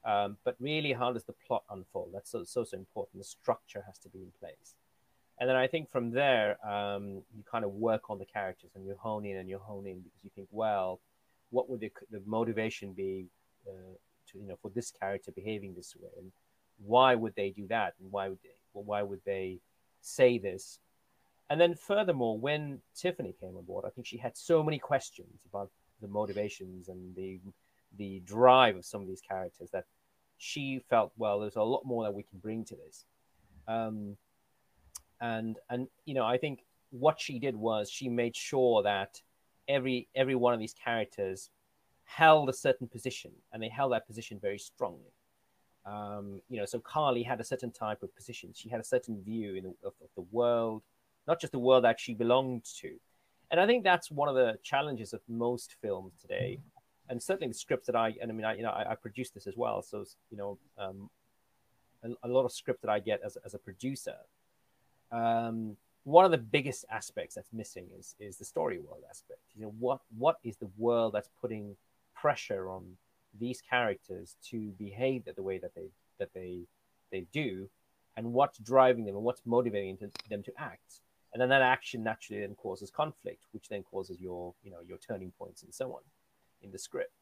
um, but really, how does the plot unfold? That's so so so important. The structure has to be in place. And then I think from there, um, you kind of work on the characters and you hone in and you hone in because you think, well, what would the, the motivation be uh, to, you know, for this character behaving this way? And why would they do that? And why would they, well, why would they say this? And then furthermore, when Tiffany came on board, I think she had so many questions about the motivations and the, the drive of some of these characters that she felt, well, there's a lot more that we can bring to this. Um, and and you know i think what she did was she made sure that every every one of these characters held a certain position and they held that position very strongly um, you know so carly had a certain type of position. She had a certain view in the, of, of the world not just the world that she belonged to. And i think that's one of the challenges of most films today. And certainly the scripts that i and i mean i you know i, I produced this as well. So you know um, a, a, lot of script that i get as, as a producer. Um, one of the biggest aspects that's missing is is the story world aspect. You know, what what is the world that's putting pressure on these characters to behave the way that they that they they do, and what's driving them and what's motivating them to act. And then that action naturally then causes conflict, which then causes your you know your turning points and so on in the script.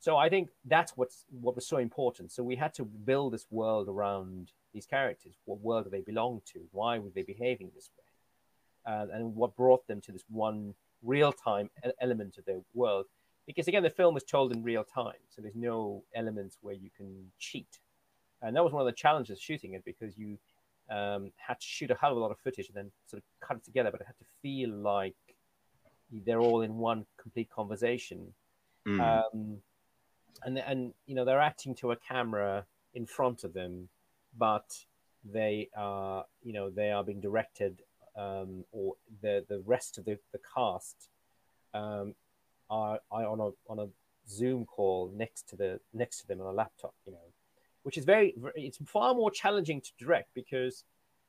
So I think that's what's what was so important. So we had to build this world around these characters. What world do they belong to? Why were they behaving this way? Uh, and what brought them to this one real time element of their world? Because again, the film is told in real time, so there's no elements where you can cheat. And that was one of the challenges shooting it because you um, had to shoot a hell of a lot of footage and then sort of cut it together, but it had to feel like they're all in one complete conversation. Mm. Um, and and you know they're acting to a camera in front of them, but they are you know they are being directed um, or the the rest of the, the cast um, are on a on a Zoom call next to the next to them on a laptop, you know, which is very it's far more challenging to direct because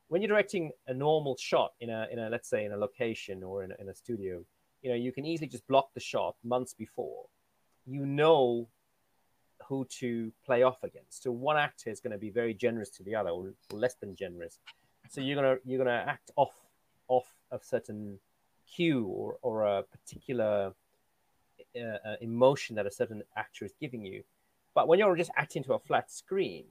when you're directing a normal shot in a in a let's say in a location or in a, in a studio, you know, you can easily just block the shot months before. You know who to play off against. So one actor is going to be very generous to the other, or less than generous. So you're gonna you're gonna act off off a certain cue or or a particular uh, uh, emotion that a certain actor is giving you. But when you're just acting to a flat screen,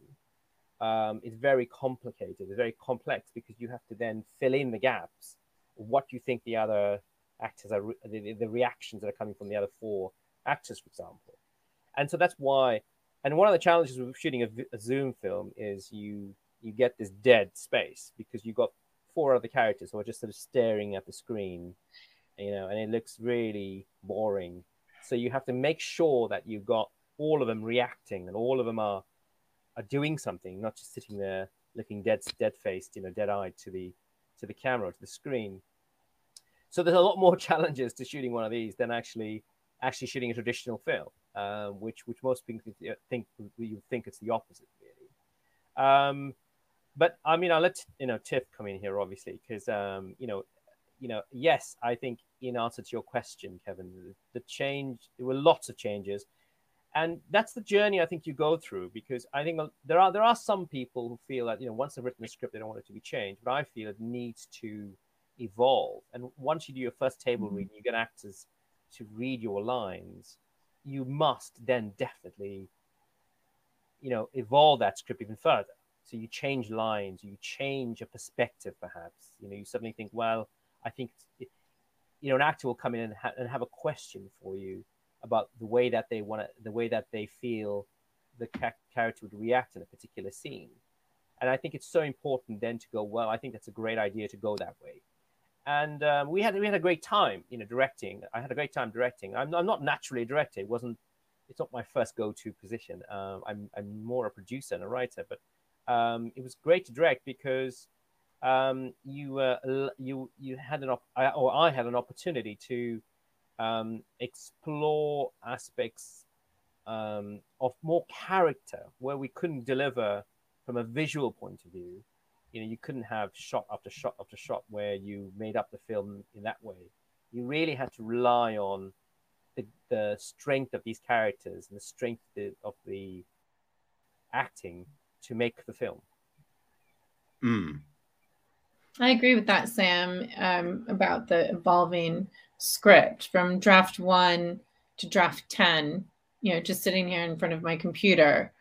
um, it's very complicated. It's very complex because you have to then fill in the gaps. What you think the other actors are, re- the, the reactions that are coming from the other four actors, for example and so that's why. And one of the challenges with shooting a, a Zoom film is you you get this dead space because you've got four other characters who are just sort of staring at the screen, you know, and it looks really boring. So you have to make sure that you've got all of them reacting and all of them are are doing something, not just sitting there looking dead dead faced, you know, dead eyed to the to the camera, to the screen. So there's a lot more challenges to shooting one of these than actually actually shooting a traditional film, uh, which which most people think you think it's the opposite, really. Um, but I mean, I'll let you know Tiff come in here, obviously, because um, you know, you know, yes, I think in answer to your question, Kevin, the, the change there were lots of changes, and that's the journey I think you go through because I think there are there are some people who feel that you know once they've written a script they don't want it to be changed, but I feel it needs to evolve. And once you do your first table mm-hmm. reading, you get actors to read your lines, you must then definitely, you know, evolve that script even further. So you change lines, you change a perspective, perhaps. You know, you suddenly think, well, I think, you know, an actor will come in and, ha- and have a question for you about the way that they want the way that they feel the ca- character would react in a particular scene. And I think it's so important then to go, well, I think that's a great idea to go that way and um, we had we had a great time, you know, directing. I had a great time directing. I'm, I'm not naturally a director. It wasn't. It's not my first go-to position. Um, I'm I'm more a producer and a writer, but um, it was great to direct because um, you uh, you you had an op- or I had an opportunity to um, explore aspects um, of more character where we couldn't deliver from a visual point of view. You know, you couldn't have shot after shot after shot where you made up the film in that way. You really had to rely on the, the strength of these characters and the strength of the acting to make the film. Mm. I agree with that, Sam, um, about the evolving script from draft one to draft 10. You know, just sitting here in front of my computer,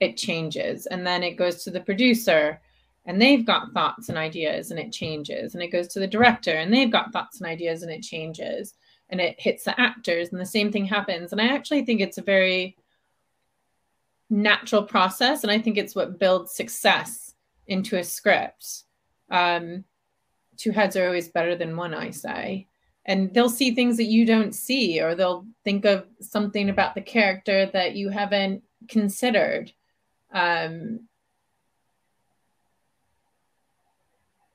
it changes. And then it goes to the producer, and they've got thoughts and ideas, and it changes. And it goes to the director, and they've got thoughts and ideas, and it changes. And it hits the actors, and the same thing happens. And I actually think it's a very natural process. And I think it's what builds success into a script. Um, two heads are always better than one, I say. And they'll see things that you don't see, or they'll think of something about the character that you haven't considered. Um,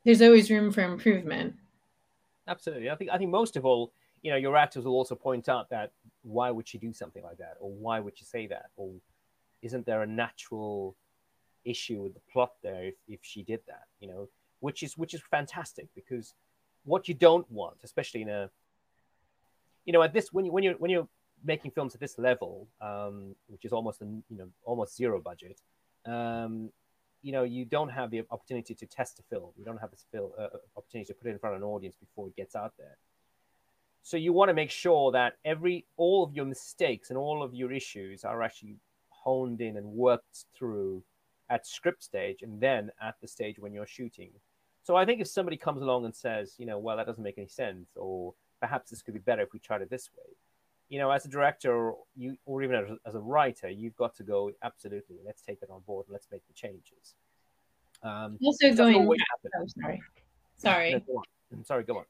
there's always room for improvement. Absolutely. I think I think most of all, you know, your actors will also point out that why would she do something like that, or why would she say that, or isn't there a natural issue with the plot there if, if she did that you know which is which is fantastic because what you don't want especially in a you know at this when you when you when you're making films at this level um, which is almost a you know almost zero budget um, you know you don't have the opportunity to test a film. You don't have this film uh, opportunity to put it in front of an audience before it gets out there. So you want to make sure that every all of your mistakes and all of your issues are actually honed in and worked through at script stage and then at the stage when you're shooting. So I think if somebody comes along and says, you know, well, that doesn't make any sense, or perhaps this could be better if we tried it this way, you know, as a director, you or even as, as a writer, you've got to go absolutely. Let's take it on board. And let's make the changes. Um, also going. Oh, sorry. Sorry. No, go sorry. Go on.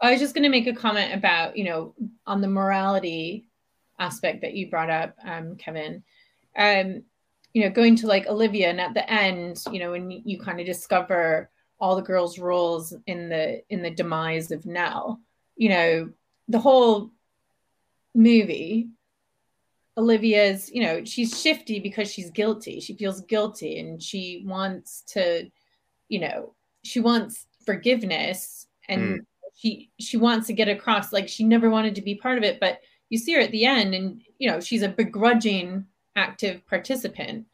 I was just going to make a comment about you know on the morality aspect that you brought up, um, Kevin um, you know, going to like Olivia, and at the end, you know, when you kind of discover all the girls' roles in the in the demise of Nell, you know, the whole movie, Olivia's, you know, she's shifty because she's guilty. She feels guilty, and she wants to, you know, she wants forgiveness, and mm. she she wants to get across like she never wanted to be part of it, but you see her at the end, and you know, she's a begrudging active participant.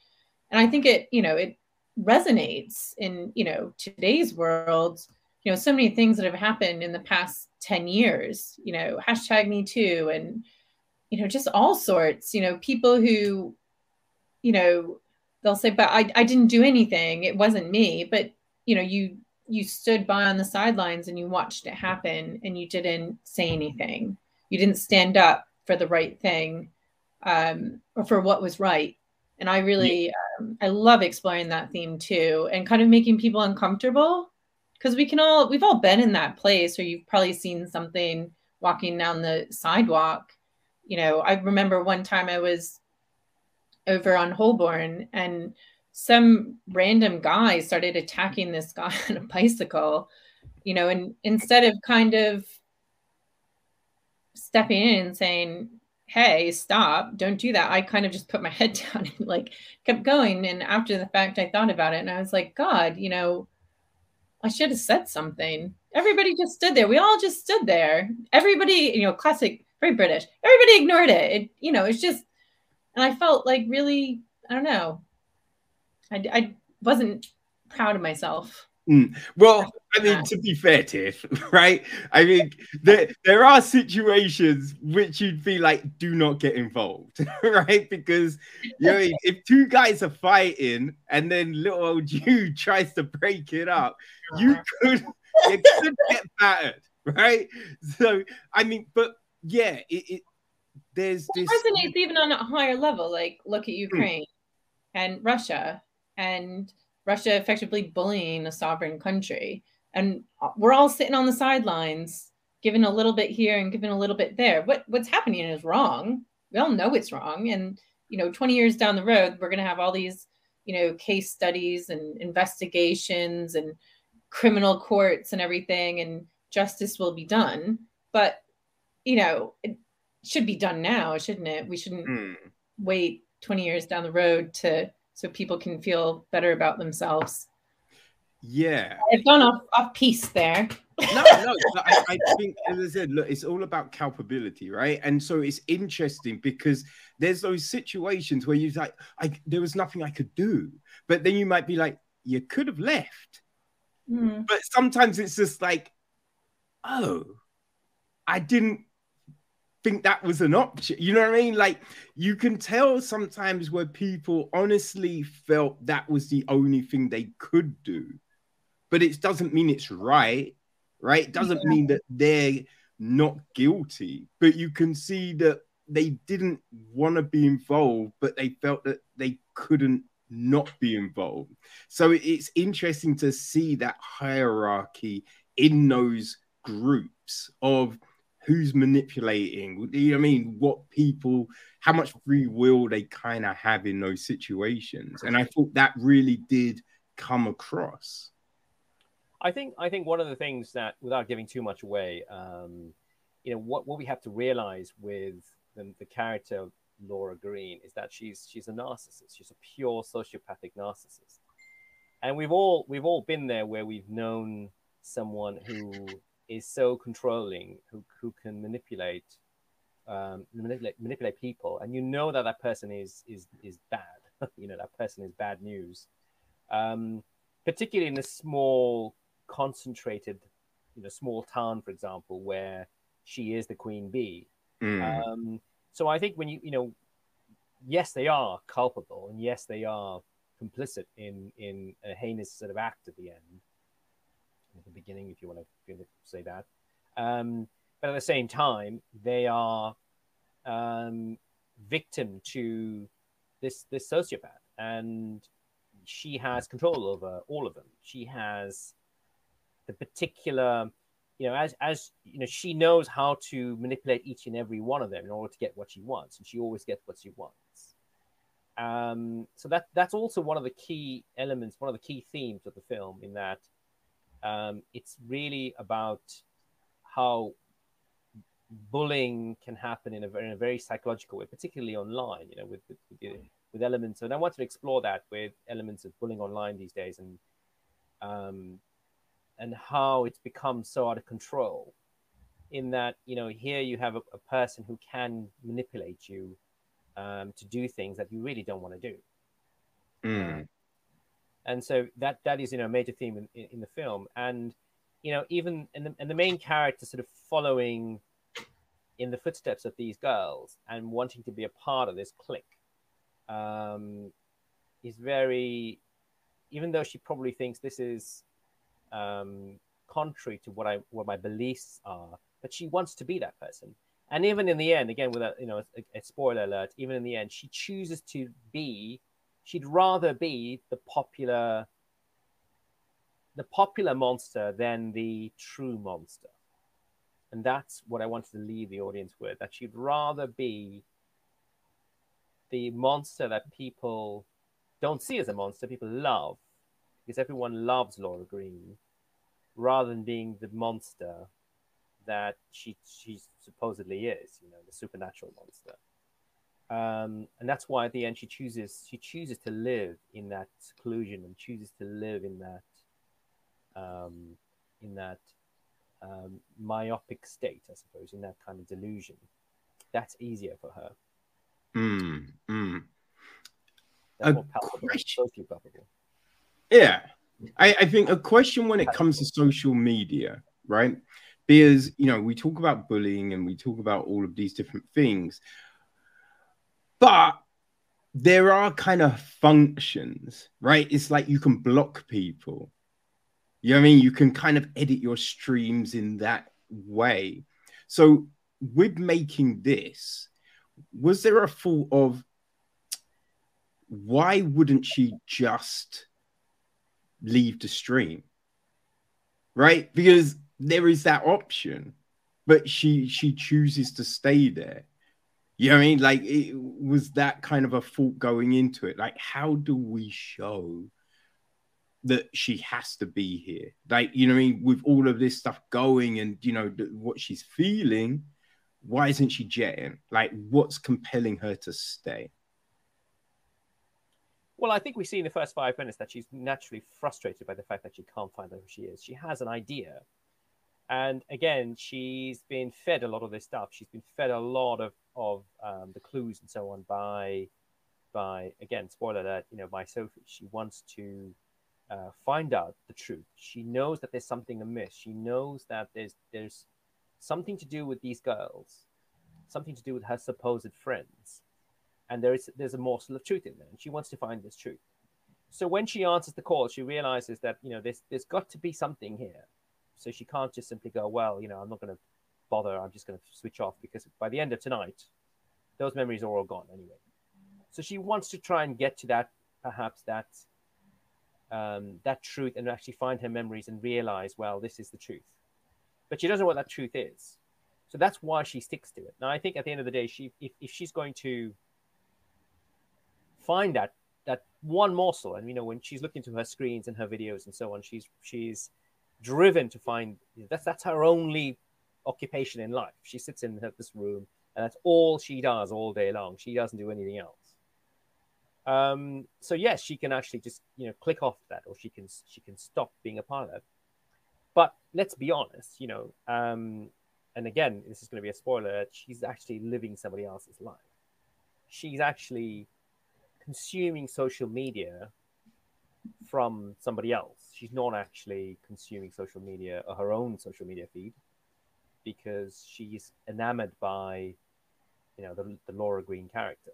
And i think it you know it resonates in you know today's world. You know so many things that have happened in the past 10 years you know hashtag me too and you know just all sorts you know people who you know they'll say but I, I didn't do anything. It wasn't me. But you know you you stood by on the sidelines and you watched it happen and you didn't say anything. You didn't stand up for the right thing um, or for what was right. And I really, um, I love exploring that theme too, and kind of making people uncomfortable because we can all, we've all been in that place, or you've probably seen something walking down the sidewalk. You know, I remember one time I was over on Holborn and some random guy started attacking this guy on a bicycle, you know, and instead of kind of stepping in and saying, hey stop don't do that. I kind of just put my head down and like kept going. And after the fact i thought about it and i was like god you know i should have said something. Everybody just stood there. We all just stood there. Everybody you know classic very british. Everybody ignored it, it you know it's just and i felt like really i don't know. I, I wasn't proud of myself Mm. Well, I mean, to be fair, Tiff, right? I mean, there, there are situations which you'd be like, do not get involved, right? Because you know, if two guys are fighting and then little old you tries to break it up, you could, you could get battered, right? So, I mean, but yeah, it, it there's this resonates even on a higher level. Like, look at hmm. Ukraine mm. and Russia and Russia effectively bullying a sovereign country. And we're all sitting on the sidelines, giving a little bit here and giving a little bit there. What what's happening is wrong. We all know it's wrong. And you know, 20 years down the road, we're gonna have all these you know case studies and investigations and criminal courts and everything and justice will be done but you know it should be done now shouldn't it we shouldn't mm. wait 20 years down the road to so people can feel better about themselves yeah i've gone off off piece there no, no. I, I, think, as I said, look, it's all about culpability, right? And so it's interesting because there's those situations where you're like, I, there was nothing I could do, but then you might be like, you could have left. Mm. But sometimes it's just like, oh, I didn't think that was an option. You know what I mean? Like you can tell sometimes where people honestly felt that was the only thing they could do, but it doesn't mean it's right right? It doesn't yeah. mean that they're not guilty, but you can see that they didn't want to be involved, but they felt that they couldn't not be involved. So it's interesting to see that hierarchy in those groups of who's manipulating. You know I mean? What people, how much free will they kind of have in those situations. And I thought that really did come across. I think I think one of the things that, without giving too much away, um, you know, what, what we have to realize with the, the character Laura Green is that she's she's a narcissist. She's a pure sociopathic narcissist, and we've all we've all been there where we've known someone who is so controlling, who who can manipulate um, manipulate manipulate people, and you know that that person is is is bad. you know that person is bad news, um, particularly in a small concentrated, you know, small town, for example, where she is the queen bee. Mm. Um, so I think when you, you know, yes, they are culpable, and yes, they are complicit in in a heinous sort of act at the end, beginning, if you want to, say that. Um, but at the same time, they are um, victim to this this sociopath, and she has control over all of them. She has the particular you know as as you know she knows how to manipulate each and every one of them in order to get what she wants and she always gets what she wants um so that that's also one of the key elements one of the key themes of the film in that um it's really about how bullying can happen in a very, in a very psychological way particularly online you know with with, with, with elements. And i want to explore that with elements of bullying online these days and um and how it's become so out of control in that you know here you have a, a person who can manipulate you um, to do things that you really don't want to do. Mm. And so that that is you know a major theme in, in, in the film and you know even and the, and the main character sort of following in the footsteps of these girls and wanting to be a part of this clique um, is very even though she probably thinks this is um, contrary to what I what my beliefs are, but she wants to be that person. And even in the end, again, with a you know a, a spoiler alert, even in the end, she chooses to be. She'd rather be the popular, the popular monster than the true monster. And that's what I wanted to leave the audience with. That she'd rather be the monster that people don't see as a monster, people love, because everyone loves Laura Green rather than being the monster that she she supposedly is, you know, the supernatural monster. Um, and that's why at the end she chooses she chooses to live in that seclusion and chooses to live in that um, in that um, myopic state, I suppose, in that kind of delusion. That's easier for her. Mm, mm. That's more palpable, palpable. Yeah, I, I think a question when it comes to social media, right? Because you know, we talk about bullying and we talk about all of these different things, but there are kind of functions, right? It's like you can block people. You know what I mean? You can kind of edit your streams in that way. So, with making this, was there a thought of why wouldn't she just leave the stream, right? Because there is that option, but she she chooses to stay there. You know what I mean? Like, it was that kind of a thought going into it. Like, how do we show that she has to be here? Like, you know what I mean? With all of this stuff going and, you know, what she's feeling, why isn't she jetting? Like, what's compelling her to stay? Well, I think we see in the first five minutes that she's naturally frustrated by the fact that she can't find out who she is. She has an idea. And again, she's been fed a lot of this stuff. She's been fed a lot of, of um, the clues and so on by, by again, spoiler alert, you know, by Sophie. She wants to uh, find out the truth. She knows that there's something amiss. She knows that there's there's something to do with these girls, something to do with her supposed friends and there is there's a morsel of truth in there, and she wants to find this truth. So when she answers the call, she realizes that you know there's there's got to be something here. So she can't just simply go, well, you know, I'm not going to bother. I'm just going to switch off because by the end of tonight, those memories are all gone anyway. So she wants to try and get to that, perhaps that um, that truth, and actually find her memories and realize, well, this is the truth. But she doesn't know what that truth is. So that's why she sticks to it. Now, I think at the end of the day, she if, if she's going to find that that one morsel. And you know, when she's looking to her screens and her videos and so on, she's she's driven to find that's that's her only occupation in life. She sits in this room and that's all she does all day long. She doesn't do anything else. Um, so yes, she can actually just you know click off that, or she can she can stop being a part of. But let's be honest, you know, um, and again, this is going to be a spoiler. She's actually living somebody else's life. She's actually consuming social media from somebody else. She's not actually consuming social media or her own social media feed because she's enamored by, you know, the, the Laura Green character.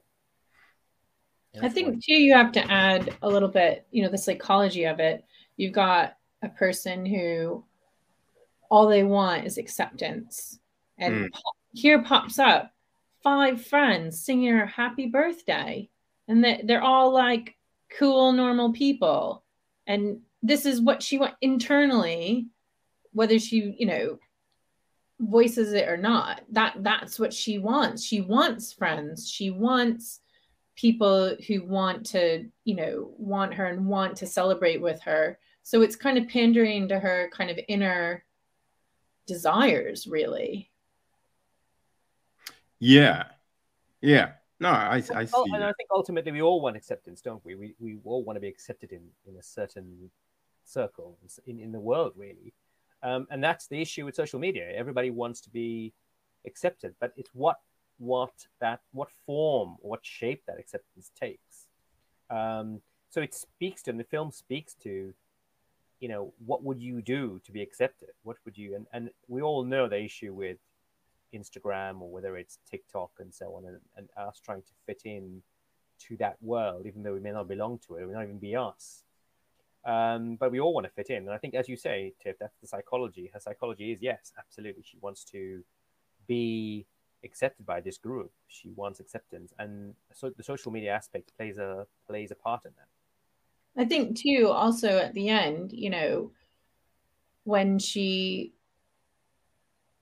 I think too, you have to add a little bit, you know, the psychology of it. You've got a person who all they want is acceptance, and mm. pop, here pops up five friends singing her happy birthday and that they're all like cool normal people and this is what she want internally whether she you know voices it or not. That that's what she wants. She wants friends. She wants people who want to you know want her and want to celebrate with her. So it's kind of pandering to her kind of inner desires really. Yeah. Yeah. No, I, I see. and I think ultimately we all want acceptance, don't we? We, we all want to be accepted in, in a certain circle in, in the world, really. Um, and that's the issue with social media. Everybody wants to be accepted, but it's what what that what form, what shape that acceptance takes. Um, so it speaks to, and the film speaks to, you know, what would you do to be accepted? What would you? And and we all know the issue with Instagram or whether it's TikTok and so on, and, and us trying to fit in to that world, even though we may not belong to it, it may not even be us. Um, but we all want to fit in. And I think, as you say, Tiff, that's the psychology. Her psychology is yes, absolutely. She wants to be accepted by this group. She wants acceptance, and so the social media aspect plays a plays a part in that. I think too. Also, at the end, you know, when she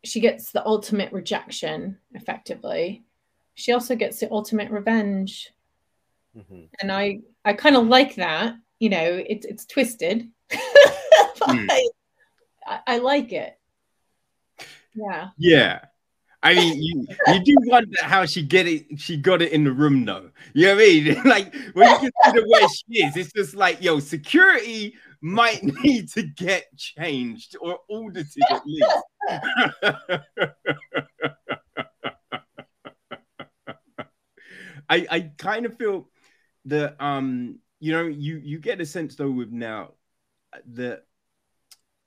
she gets the ultimate rejection effectively she also gets the ultimate revenge mm-hmm. and i i kind of like that you know it's it's twisted mm. I, I like it yeah yeah I mean, you, you do wonder how she get it. She got it in the room, though. You know what I mean? Like when you consider where she is, it's just like, yo, security might need to get changed or audited at least. I I kind of feel that um you know you you get a sense though with now uh, that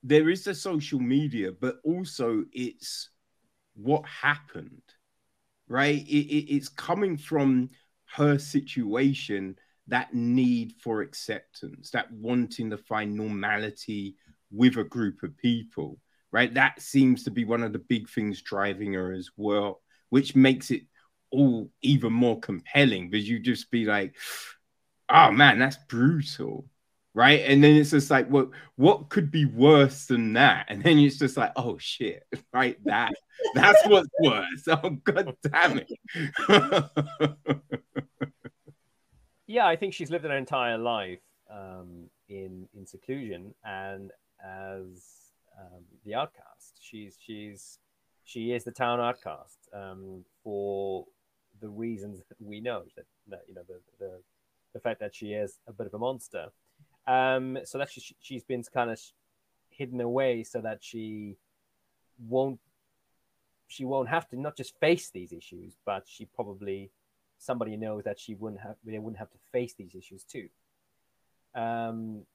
there is the social media, but also it's what happened, right? It, it, it's coming from her situation that need for acceptance, that wanting to find normality with a group of people, right? That seems to be one of the big things driving her as well, which makes it all even more compelling because you just be like, oh man, that's brutal. right? And then it's just like, what what could be worse than that? And then it's just like, oh shit, right? That that's what's worse. Oh god damn it. yeah, I think she's lived her entire life um, in in seclusion and as um, the outcast. She's she's she is the town outcast um, for the reasons we know that, that you know the, the the fact that she is a bit of a monster um, so that she, she's been kind of hidden away so that she won't she won't have to not just face these issues, but she probably somebody knows that she wouldn't have they wouldn't have to face these issues too. Um,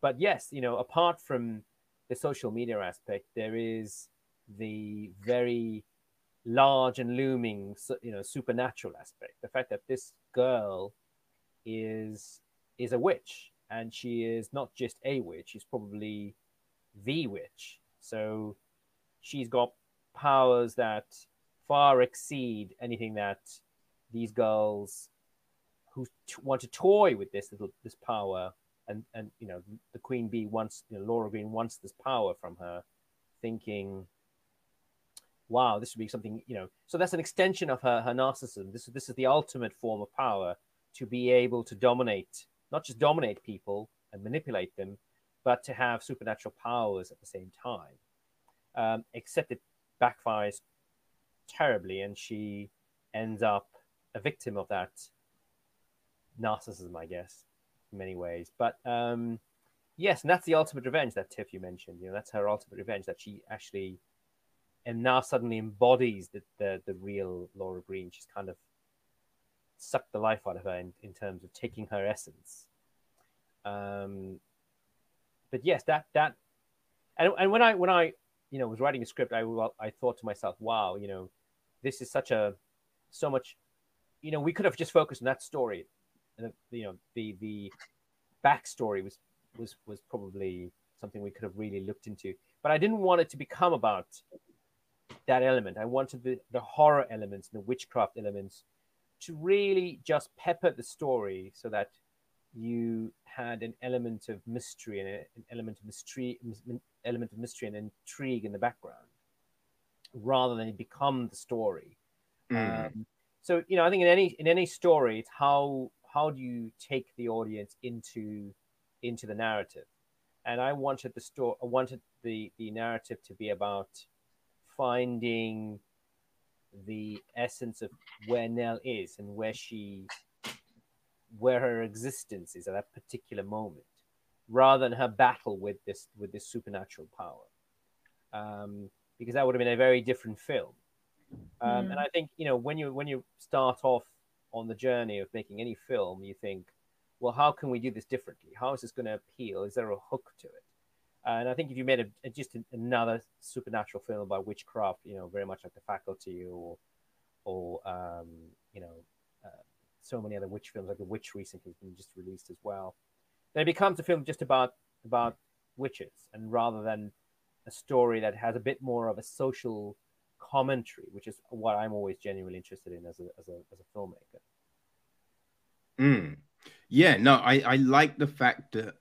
but yes, you know, apart from the social media aspect, there is the very large and looming, you know, supernatural aspect. The fact that this girl is is a witch, and she is not just a witch; she's probably the witch. So she's got powers that far exceed anything that these girls who t- want to toy with this little this power and and you know the queen bee wants you know, laura green wants this power from her thinking wow this would be something you know. So that's an extension of her her narcissism. This, this is the ultimate form of power to be able to dominate not just dominate people and manipulate them, but to have supernatural powers at the same time. Um, except it backfires terribly, and she ends up a victim of that narcissism, I guess, in many ways. But um, yes, and that's the ultimate revenge that Tiff you mentioned. You know, that's her ultimate revenge that she actually and now suddenly embodies the, the, the real Laura Green. She's kind of sucked the life out of her in, in terms of taking her essence. Um, but yes, that that and, and when I when I you know was writing a script, I I thought to myself, wow, you know, this is such a so much, you know, we could have just focused on that story, and you know, the the backstory was was was probably something we could have really looked into, but I didn't want it to become about that element. I wanted the the horror elements, the witchcraft elements to really just pepper the story so that you had an element of mystery and an element of mystery, element of mystery and intrigue in the background, rather than it become the story. Mm. Um, so you know, I think in any in any story, it's how how do you take the audience into into the narrative, and I wanted the story, I wanted the the narrative to be about finding the essence of where Nell is and where she where her existence is at that particular moment rather than her battle with this with this supernatural power. Um, because that would have been a very different film. Um, mm. and i think you know when you when you start off on the journey of making any film you think well how can we do this differently? How is this going to appeal? Is there a hook to it and I think if you made a, a, just another supernatural film about witchcraft, you know, very much like The Faculty or, or um, you know, uh, so many other witch films, like The Witch recently has been just released as well, then it becomes a film just about about witches, and rather than a story that has a bit more of a social commentary, which is what I'm always genuinely interested in as a as a as a filmmaker. Mm. Yeah, no, I I like the fact that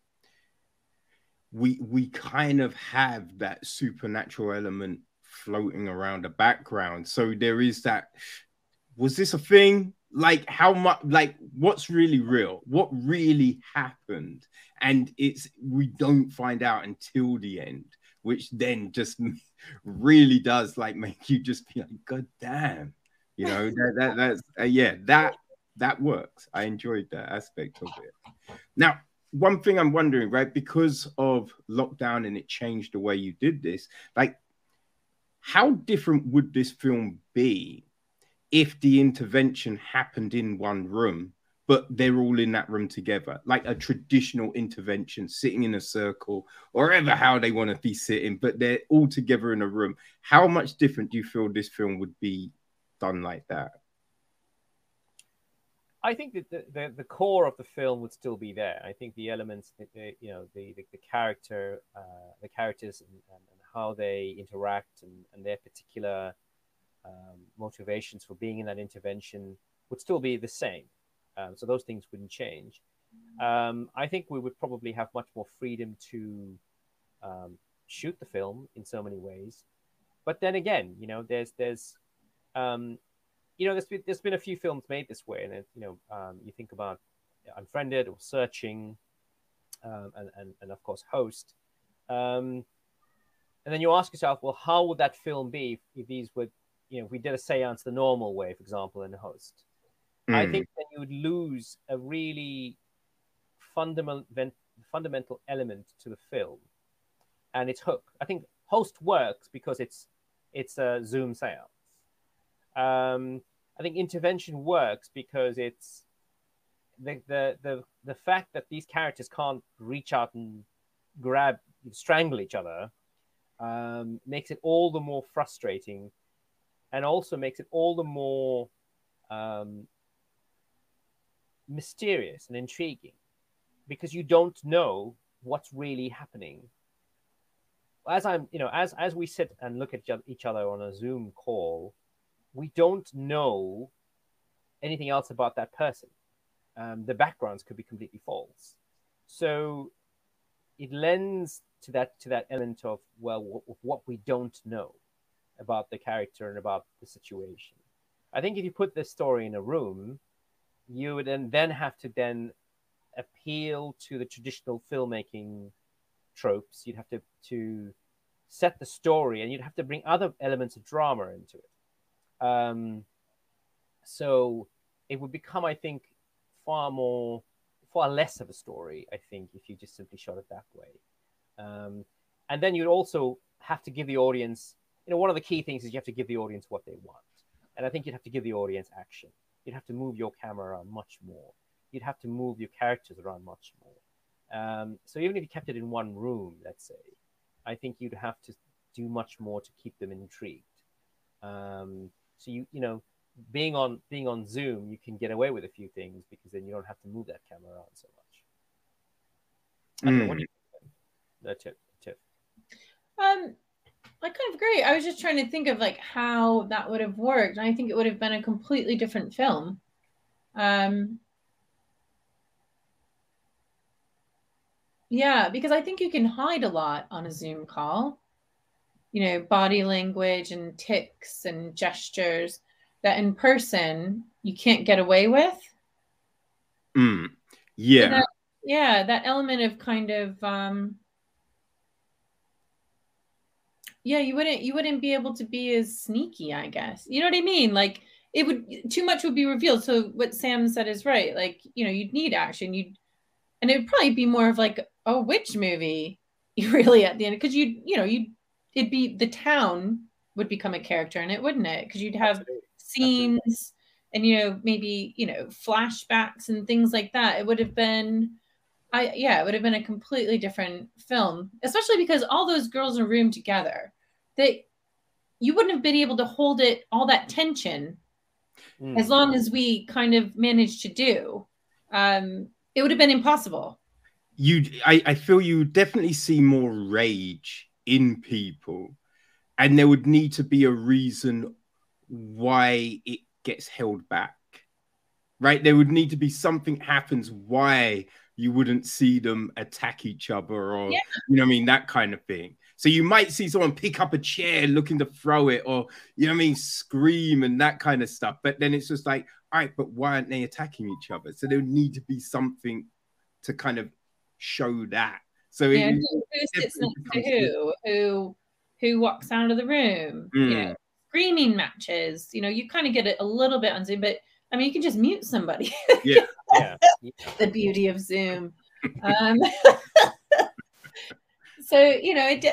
we we kind of have that supernatural element floating around the background. So there is that. Was this a thing? Like how much? Like what's really real? What really happened? And it's we don't find out until the end, which then just really does like make you just be like, God damn, you know that, that that's uh, yeah that that works. I enjoyed that aspect of it. Now one thing I'm wondering, right? Because of lockdown and it changed the way you did this, like, how different would this film be if the intervention happened in one room, but they're all in that room together, like a traditional intervention, sitting in a circle, or ever how they want to be sitting, but they're all together in a room? How much different do you feel this film would be done like that? I think that the, the, the, core of the film would still be there. I think the elements, the, you know, the the, the character, uh, the characters, and, and, and, how they interact, and, and their particular um, motivations for being in that intervention would still be the same. Um, so those things wouldn't change. Um, I think we would probably have much more freedom to um, shoot the film in so many ways. But then again, you know, there's there's um, you know, there's been, there's been a few films made this way, and it, you know, um, you think about Unfriended or Searching, um, and, and and of course Host, um, and then you ask yourself, well, how would that film be if these were, you know, if we did a séance the normal way, for example, in Host? Mm. I hmm. think then you would lose a really fundamental fundamental element to the film, and its hook. I think Host works because it's it's a Zoom séance. Um, I think intervention works because it's the, the the the fact that these characters can't reach out and grab strangle each other um, makes it all the more frustrating and also makes it all the more um, mysterious and intriguing because you don't know what's really happening. As i'm you know as as we sit and look at each other on a zoom call we don't know anything else about that person. Um, the backgrounds could be completely false. So it lends to that to that element of well, what, what we don't know about the character and about the situation. I think if you put this story in a room, you would then, then have to then appeal to the traditional filmmaking tropes. You'd have to to set the story, and you'd have to bring other elements of drama into it. Um, so it would become, I think, far more, far less of a story. I think if you just simply shot it that way, um, and then you'd also have to give the audience, you know, one of the key things is you have to give the audience what they want, and I think you'd have to give the audience action. You'd have to move your camera around much more. You'd have to move your characters around much more. Um, so even if you kept it in one room, let's say, I think you'd have to do much more to keep them intrigued. Um, so you you know, being on being on Zoom, you can get away with a few things because then you don't have to move that camera around so much. Mm. what do you think? The tip, tip. Um, I kind of agree. I was just trying to think of like how that would have worked. I think it would have been a completely different film. Um, yeah, because I think you can hide a lot on a Zoom call you know, body language and ticks and gestures that in person you can't get away with. Mm. Yeah. That, yeah, that element of kind of um yeah, you wouldn't you wouldn't be able to be as sneaky, I guess. You know what I mean? Like it would too much would be revealed. So what Sam said is right. Like, you know, you'd need action. You'd and it would probably be more of like a witch movie really at the end because you you know you it'd be the town would become a character in it, wouldn't it? Because you'd have Absolutely. scenes Absolutely. and you know maybe you know flashbacks and things like that. It would have been. I yeah, it would have been a completely different film, especially because all those girls in a room together, they you wouldn't have been able to hold it all that tension mm. as long as we kind of managed to do. Um, it would have been impossible. You, I, I feel you definitely see more rage in people and there would need to be a reason why it gets held back right? There would need to be something happens why you wouldn't see them attack each other or yeah. you know i mean that kind of thing. So you might see someone pick up a chair looking to throw it or you know i mean scream and that kind of stuff but then it's just like all right but why aren't they attacking each other? So there would need to be something to kind of show that so yeah, who sits next to who? Who who walks out of the room? Mm. You know, screaming matches. You know, you kind of get it a little bit on Zoom, but I mean, you can just mute somebody. Yeah, yeah. the beauty of Zoom. Um, so you know, it.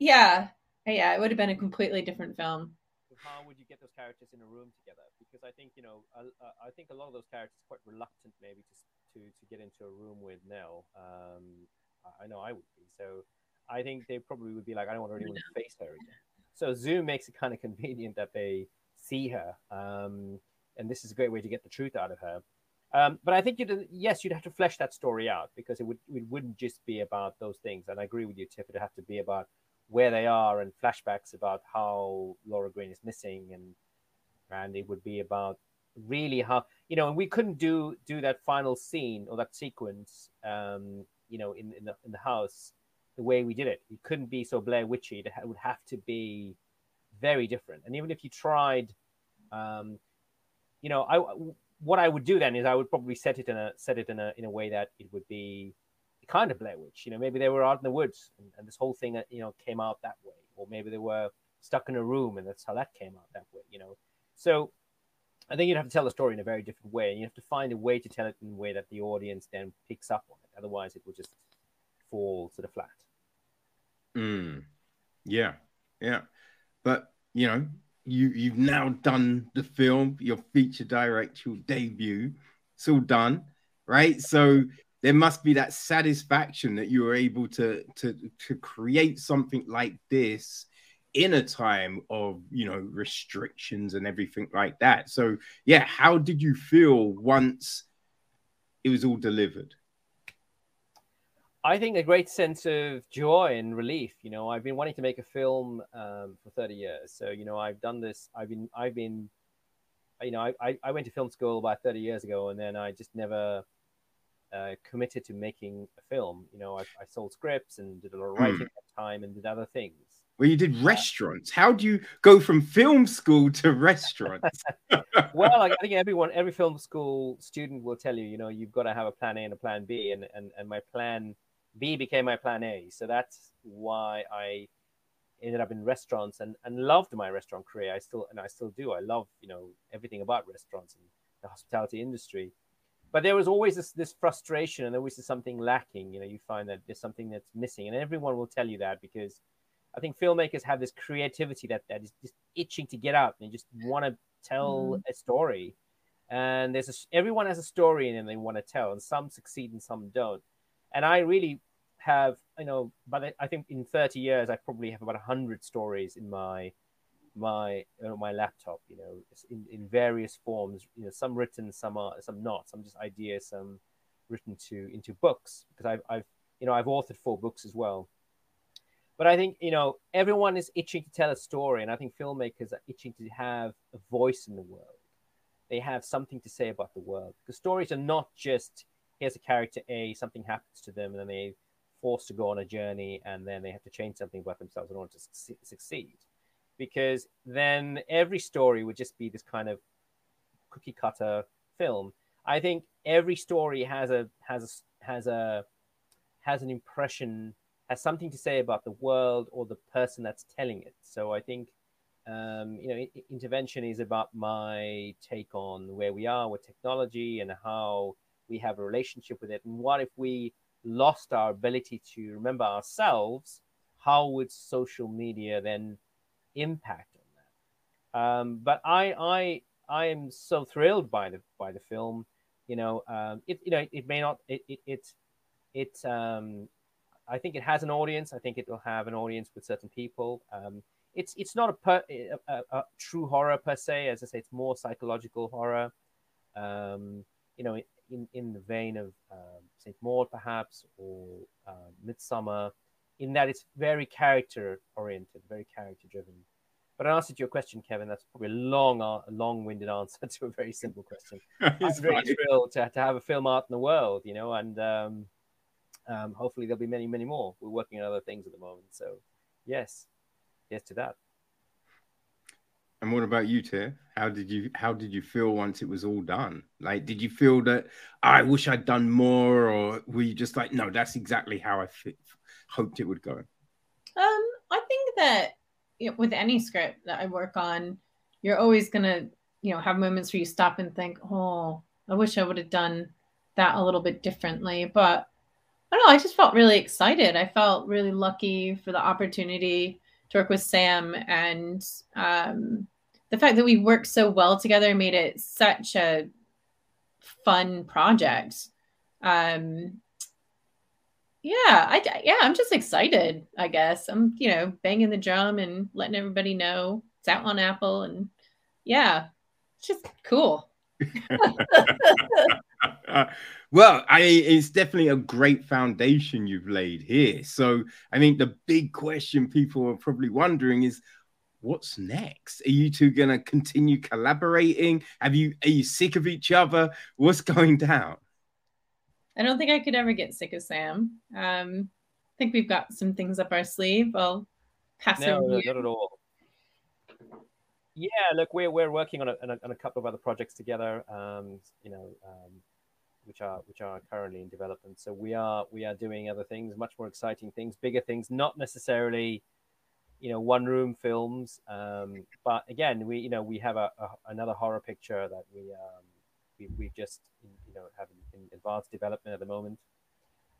Yeah, yeah, it would have been a completely different film. How would you get those characters in a room together? Because I think you know, I, I think a lot of those characters are quite reluctant maybe to to to get into a room with Nell. Um, I know I would be. So I think they probably would be like, I don't want anyone to face her again. So Zoom makes it kind of convenient that they see her. Um, and this is a great way to get the truth out of her. Um, but I think you'd, yes, you'd have to flesh that story out because it would it wouldn't just be about those things. And I agree with you, Tiff. It'd have to be about where they are and flashbacks about how Laura Green is missing, and and it would be about really how you know, and we couldn't do do that final scene or that sequence, um, you know, in in the in the house the way we did it. It couldn't be so Blair Witchy. It would have to be very different. And even if you tried, um, you know, I what I would do then is I would probably set it in a set it in a in a way that it would be kind of Blair Witch. You know, maybe they were out in the woods and, and this whole thing uh, you know came out that way, or maybe they were stuck in a room and that's how that came out that way. You know, so I think you'd have to tell the story in a very different way, and you have to find a way to tell it in a way that the audience then picks up on it. Otherwise, it will just fall sort of flat. Mm. Yeah, yeah, but you know, you you've now done the film, your feature directorial debut. It's all done, right? So there must be that satisfaction that you were able to to to create something like this in a time of you know restrictions and everything like that. So yeah, how did you feel once it was all delivered? I think a great sense of joy and relief. You know, I've been wanting to make a film um, for 30 years. So, you know, I've done this. I've been, I've been, you know, I, I went to film school about 30 years ago and then I just never uh, committed to making a film. You know, I, I sold scripts and did a lot of writing mm. at the time and did other things. Well, you did restaurants. How do you go from film school to restaurants? well, I think everyone, every film school student will tell you, you know, you've got to have a plan A and a plan B. And, and, and my plan B became my plan A. So that's why I ended up in restaurants and, and loved my restaurant career. I still and I still do. I love you know everything about restaurants and the hospitality industry. But there was always this, this frustration and was something lacking. You know, you find that there's something that's missing, and everyone will tell you that because I think filmmakers have this creativity that that is just itching to get out and just want to tell mm. a story. And there's a, everyone has a story and they want to tell, and some succeed and some don't. And I really have you know but i think in 30 years i probably have about 100 stories in my my uh, my laptop you know in, in various forms you know some written some are some not some just ideas some written to into books because i've, I've you know i've authored four books as well but i think you know everyone is itching to tell a story and i think filmmakers are itching to have a voice in the world they have something to say about the world because stories are not just here's a character a something happens to them and then they're forced to go on a journey and then they have to change something about themselves in order to succeed. Because then every story would just be this kind of cookie cutter film. I think every story has a has a, has a has an impression, has something to say about the world or the person that's telling it. So I think um, you know, intervention is about my take on where we are with technology and how we have a relationship with it. And what if we lost our ability to remember ourselves, how would social media then impact on that? Um, but I, I, I am so thrilled by the by the film. You know, um, it you know it, it may not it it it, it um, I think it has an audience. I think it will have an audience with certain people. Um, it's it's not a, per, a, a, true horror per se. As I say, it's more psychological horror. Um, you know, in, in the vein of um, St. Maud, perhaps, or uh, Midsommar, in that it's very character oriented, very character driven. But in answer to your question, Kevin, that's probably a long, a long-winded answer to a very simple question. I'm very thrilled to, to have a film art in the world, you know, and um, um, hopefully there'll be many, many more. We're working on other things at the moment, so yes, yes to that. And what about you, Tiff? How did you how did you feel once it was all done? Like, did you feel that I wish I'd done more, or were you just like, no, that's exactly how I hoped it would go? Um, I think that you know, with any script that I work on, you're always gonna, you know, have moments where you stop and think, oh, I wish I would have done that a little bit differently. But I don't know, I just felt really excited. I felt really lucky for the opportunity to work with Sam and um, the fact that we worked so well together made it such a fun project. Um, yeah, I yeah, I'm just excited. I guess I'm you know banging the drum and letting everybody know it's out on Apple and yeah, it's just cool. well, I it's definitely a great foundation you've laid here. So I think the big question people are probably wondering is what's next? Are you two gonna continue collaborating? Have you are you sick of each other? What's going down? I don't think I could ever get sick of Sam. Um, I think we've got some things up our sleeve. I'll pass No, over no, not at all. Yeah, look, we're we're working on a, on a, on a couple of other projects together. Um, you know, um, which are which are currently in development. So we are we are doing other things, much more exciting things, bigger things, not necessarily, you know, one room films. Um, but again, we you know we have a, a another horror picture that we um, we we just you know have in, advanced development at the moment.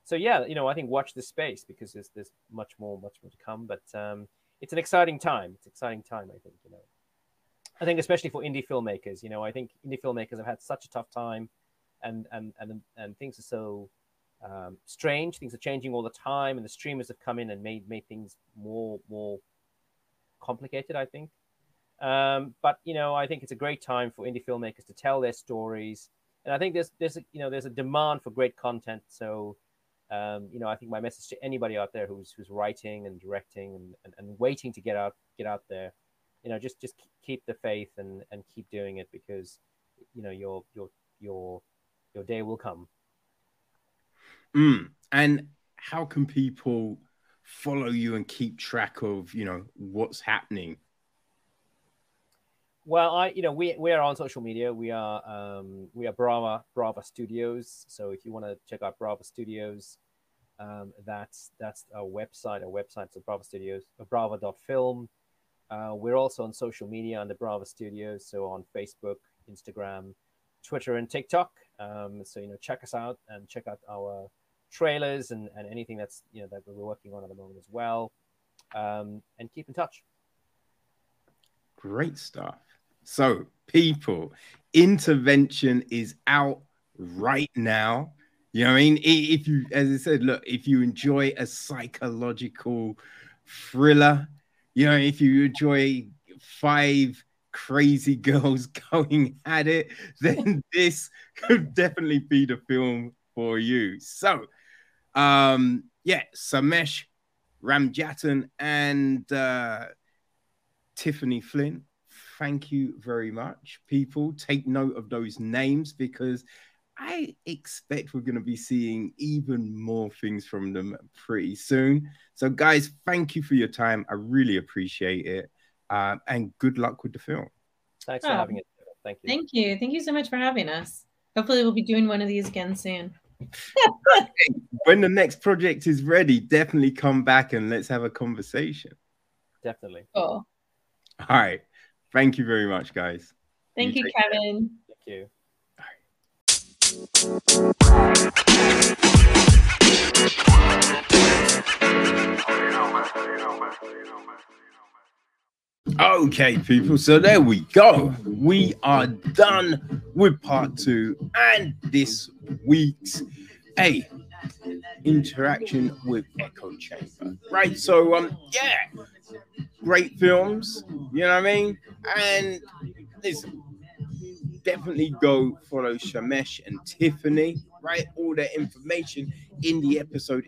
So yeah, you know, I think watch this space because there's there's much more much more to come. But um, it's an exciting time. It's exciting time. I think you know. I think especially for indie filmmakers, you know, I think indie filmmakers have had such a tough time, and and and and things are so um, strange. Things are changing all the time, and the streamers have come in and made made things more more complicated. I think, um, but you know, I think it's a great time for indie filmmakers to tell their stories, and I think there's there's a, you know there's a demand for great content. So, um, you know, I think my message to anybody out there who's who's writing and directing and, and, and waiting to get out get out there you know just just keep the faith and and keep doing it because you know your your your your day will come. Mm. And how can people follow you and keep track of you know what's happening? well i you know we we are on social media. We are um we are brava brava studios. So if you want to check out brava studios um that's that's our website our website's at brava studios uh, brava.film uh, we're also on social media under brava studios. So on facebook instagram twitter and tiktok um so you know check us out and check out our trailers and, and anything that's you know that we're working on at the moment as well um and keep in touch Great stuff. So, people, intervention is out right now. You know I mean? If you, as I said, look, if you enjoy a psychological thriller, you know, if you enjoy five crazy girls going at it, then this could definitely be the film for you. So, um, yeah, Samesh Ramjatan and uh, Tiffany Flynn, thank you very much. People, take note of those names because I expect we're going to be seeing even more things from them pretty soon. So, guys, thank you for your time. I really appreciate it. Uh, and good luck with the film. thanks for Oh. having us. thank you Thank you. Thank you so much for having us. Hopefully, we'll be doing one of these again soon. When the next project is ready, definitely come back and let's have a conversation. definitely Cool. All right. Thank you very much, guys. Thank You you, take Kevin. thank you Okay, people. So there we go. We are done with part two and this week's a interaction with Echo Chamber. Right. So um, yeah, great films. You know what I mean? And listen, definitely go follow Samesh and Tiffany. Right. All their information in the episode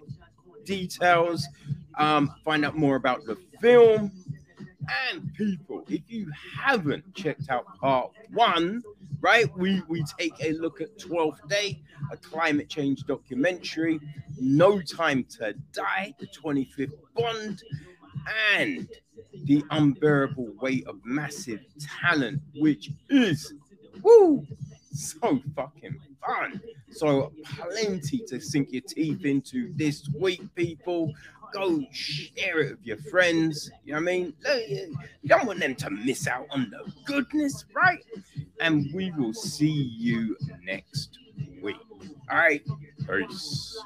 details. Um, find out more about the film. And people, if you haven't checked out part one, right, we, we take a look at 12th Day, a climate change documentary, No Time to Die, the 25th Bond, and the unbearable weight of massive talent, which is woo, so fucking fun. So plenty to sink your teeth into this week, people. Go share it with your friends. You know what I mean? You don't want them to miss out on the goodness, right? And we will see you next week. All right. Peace.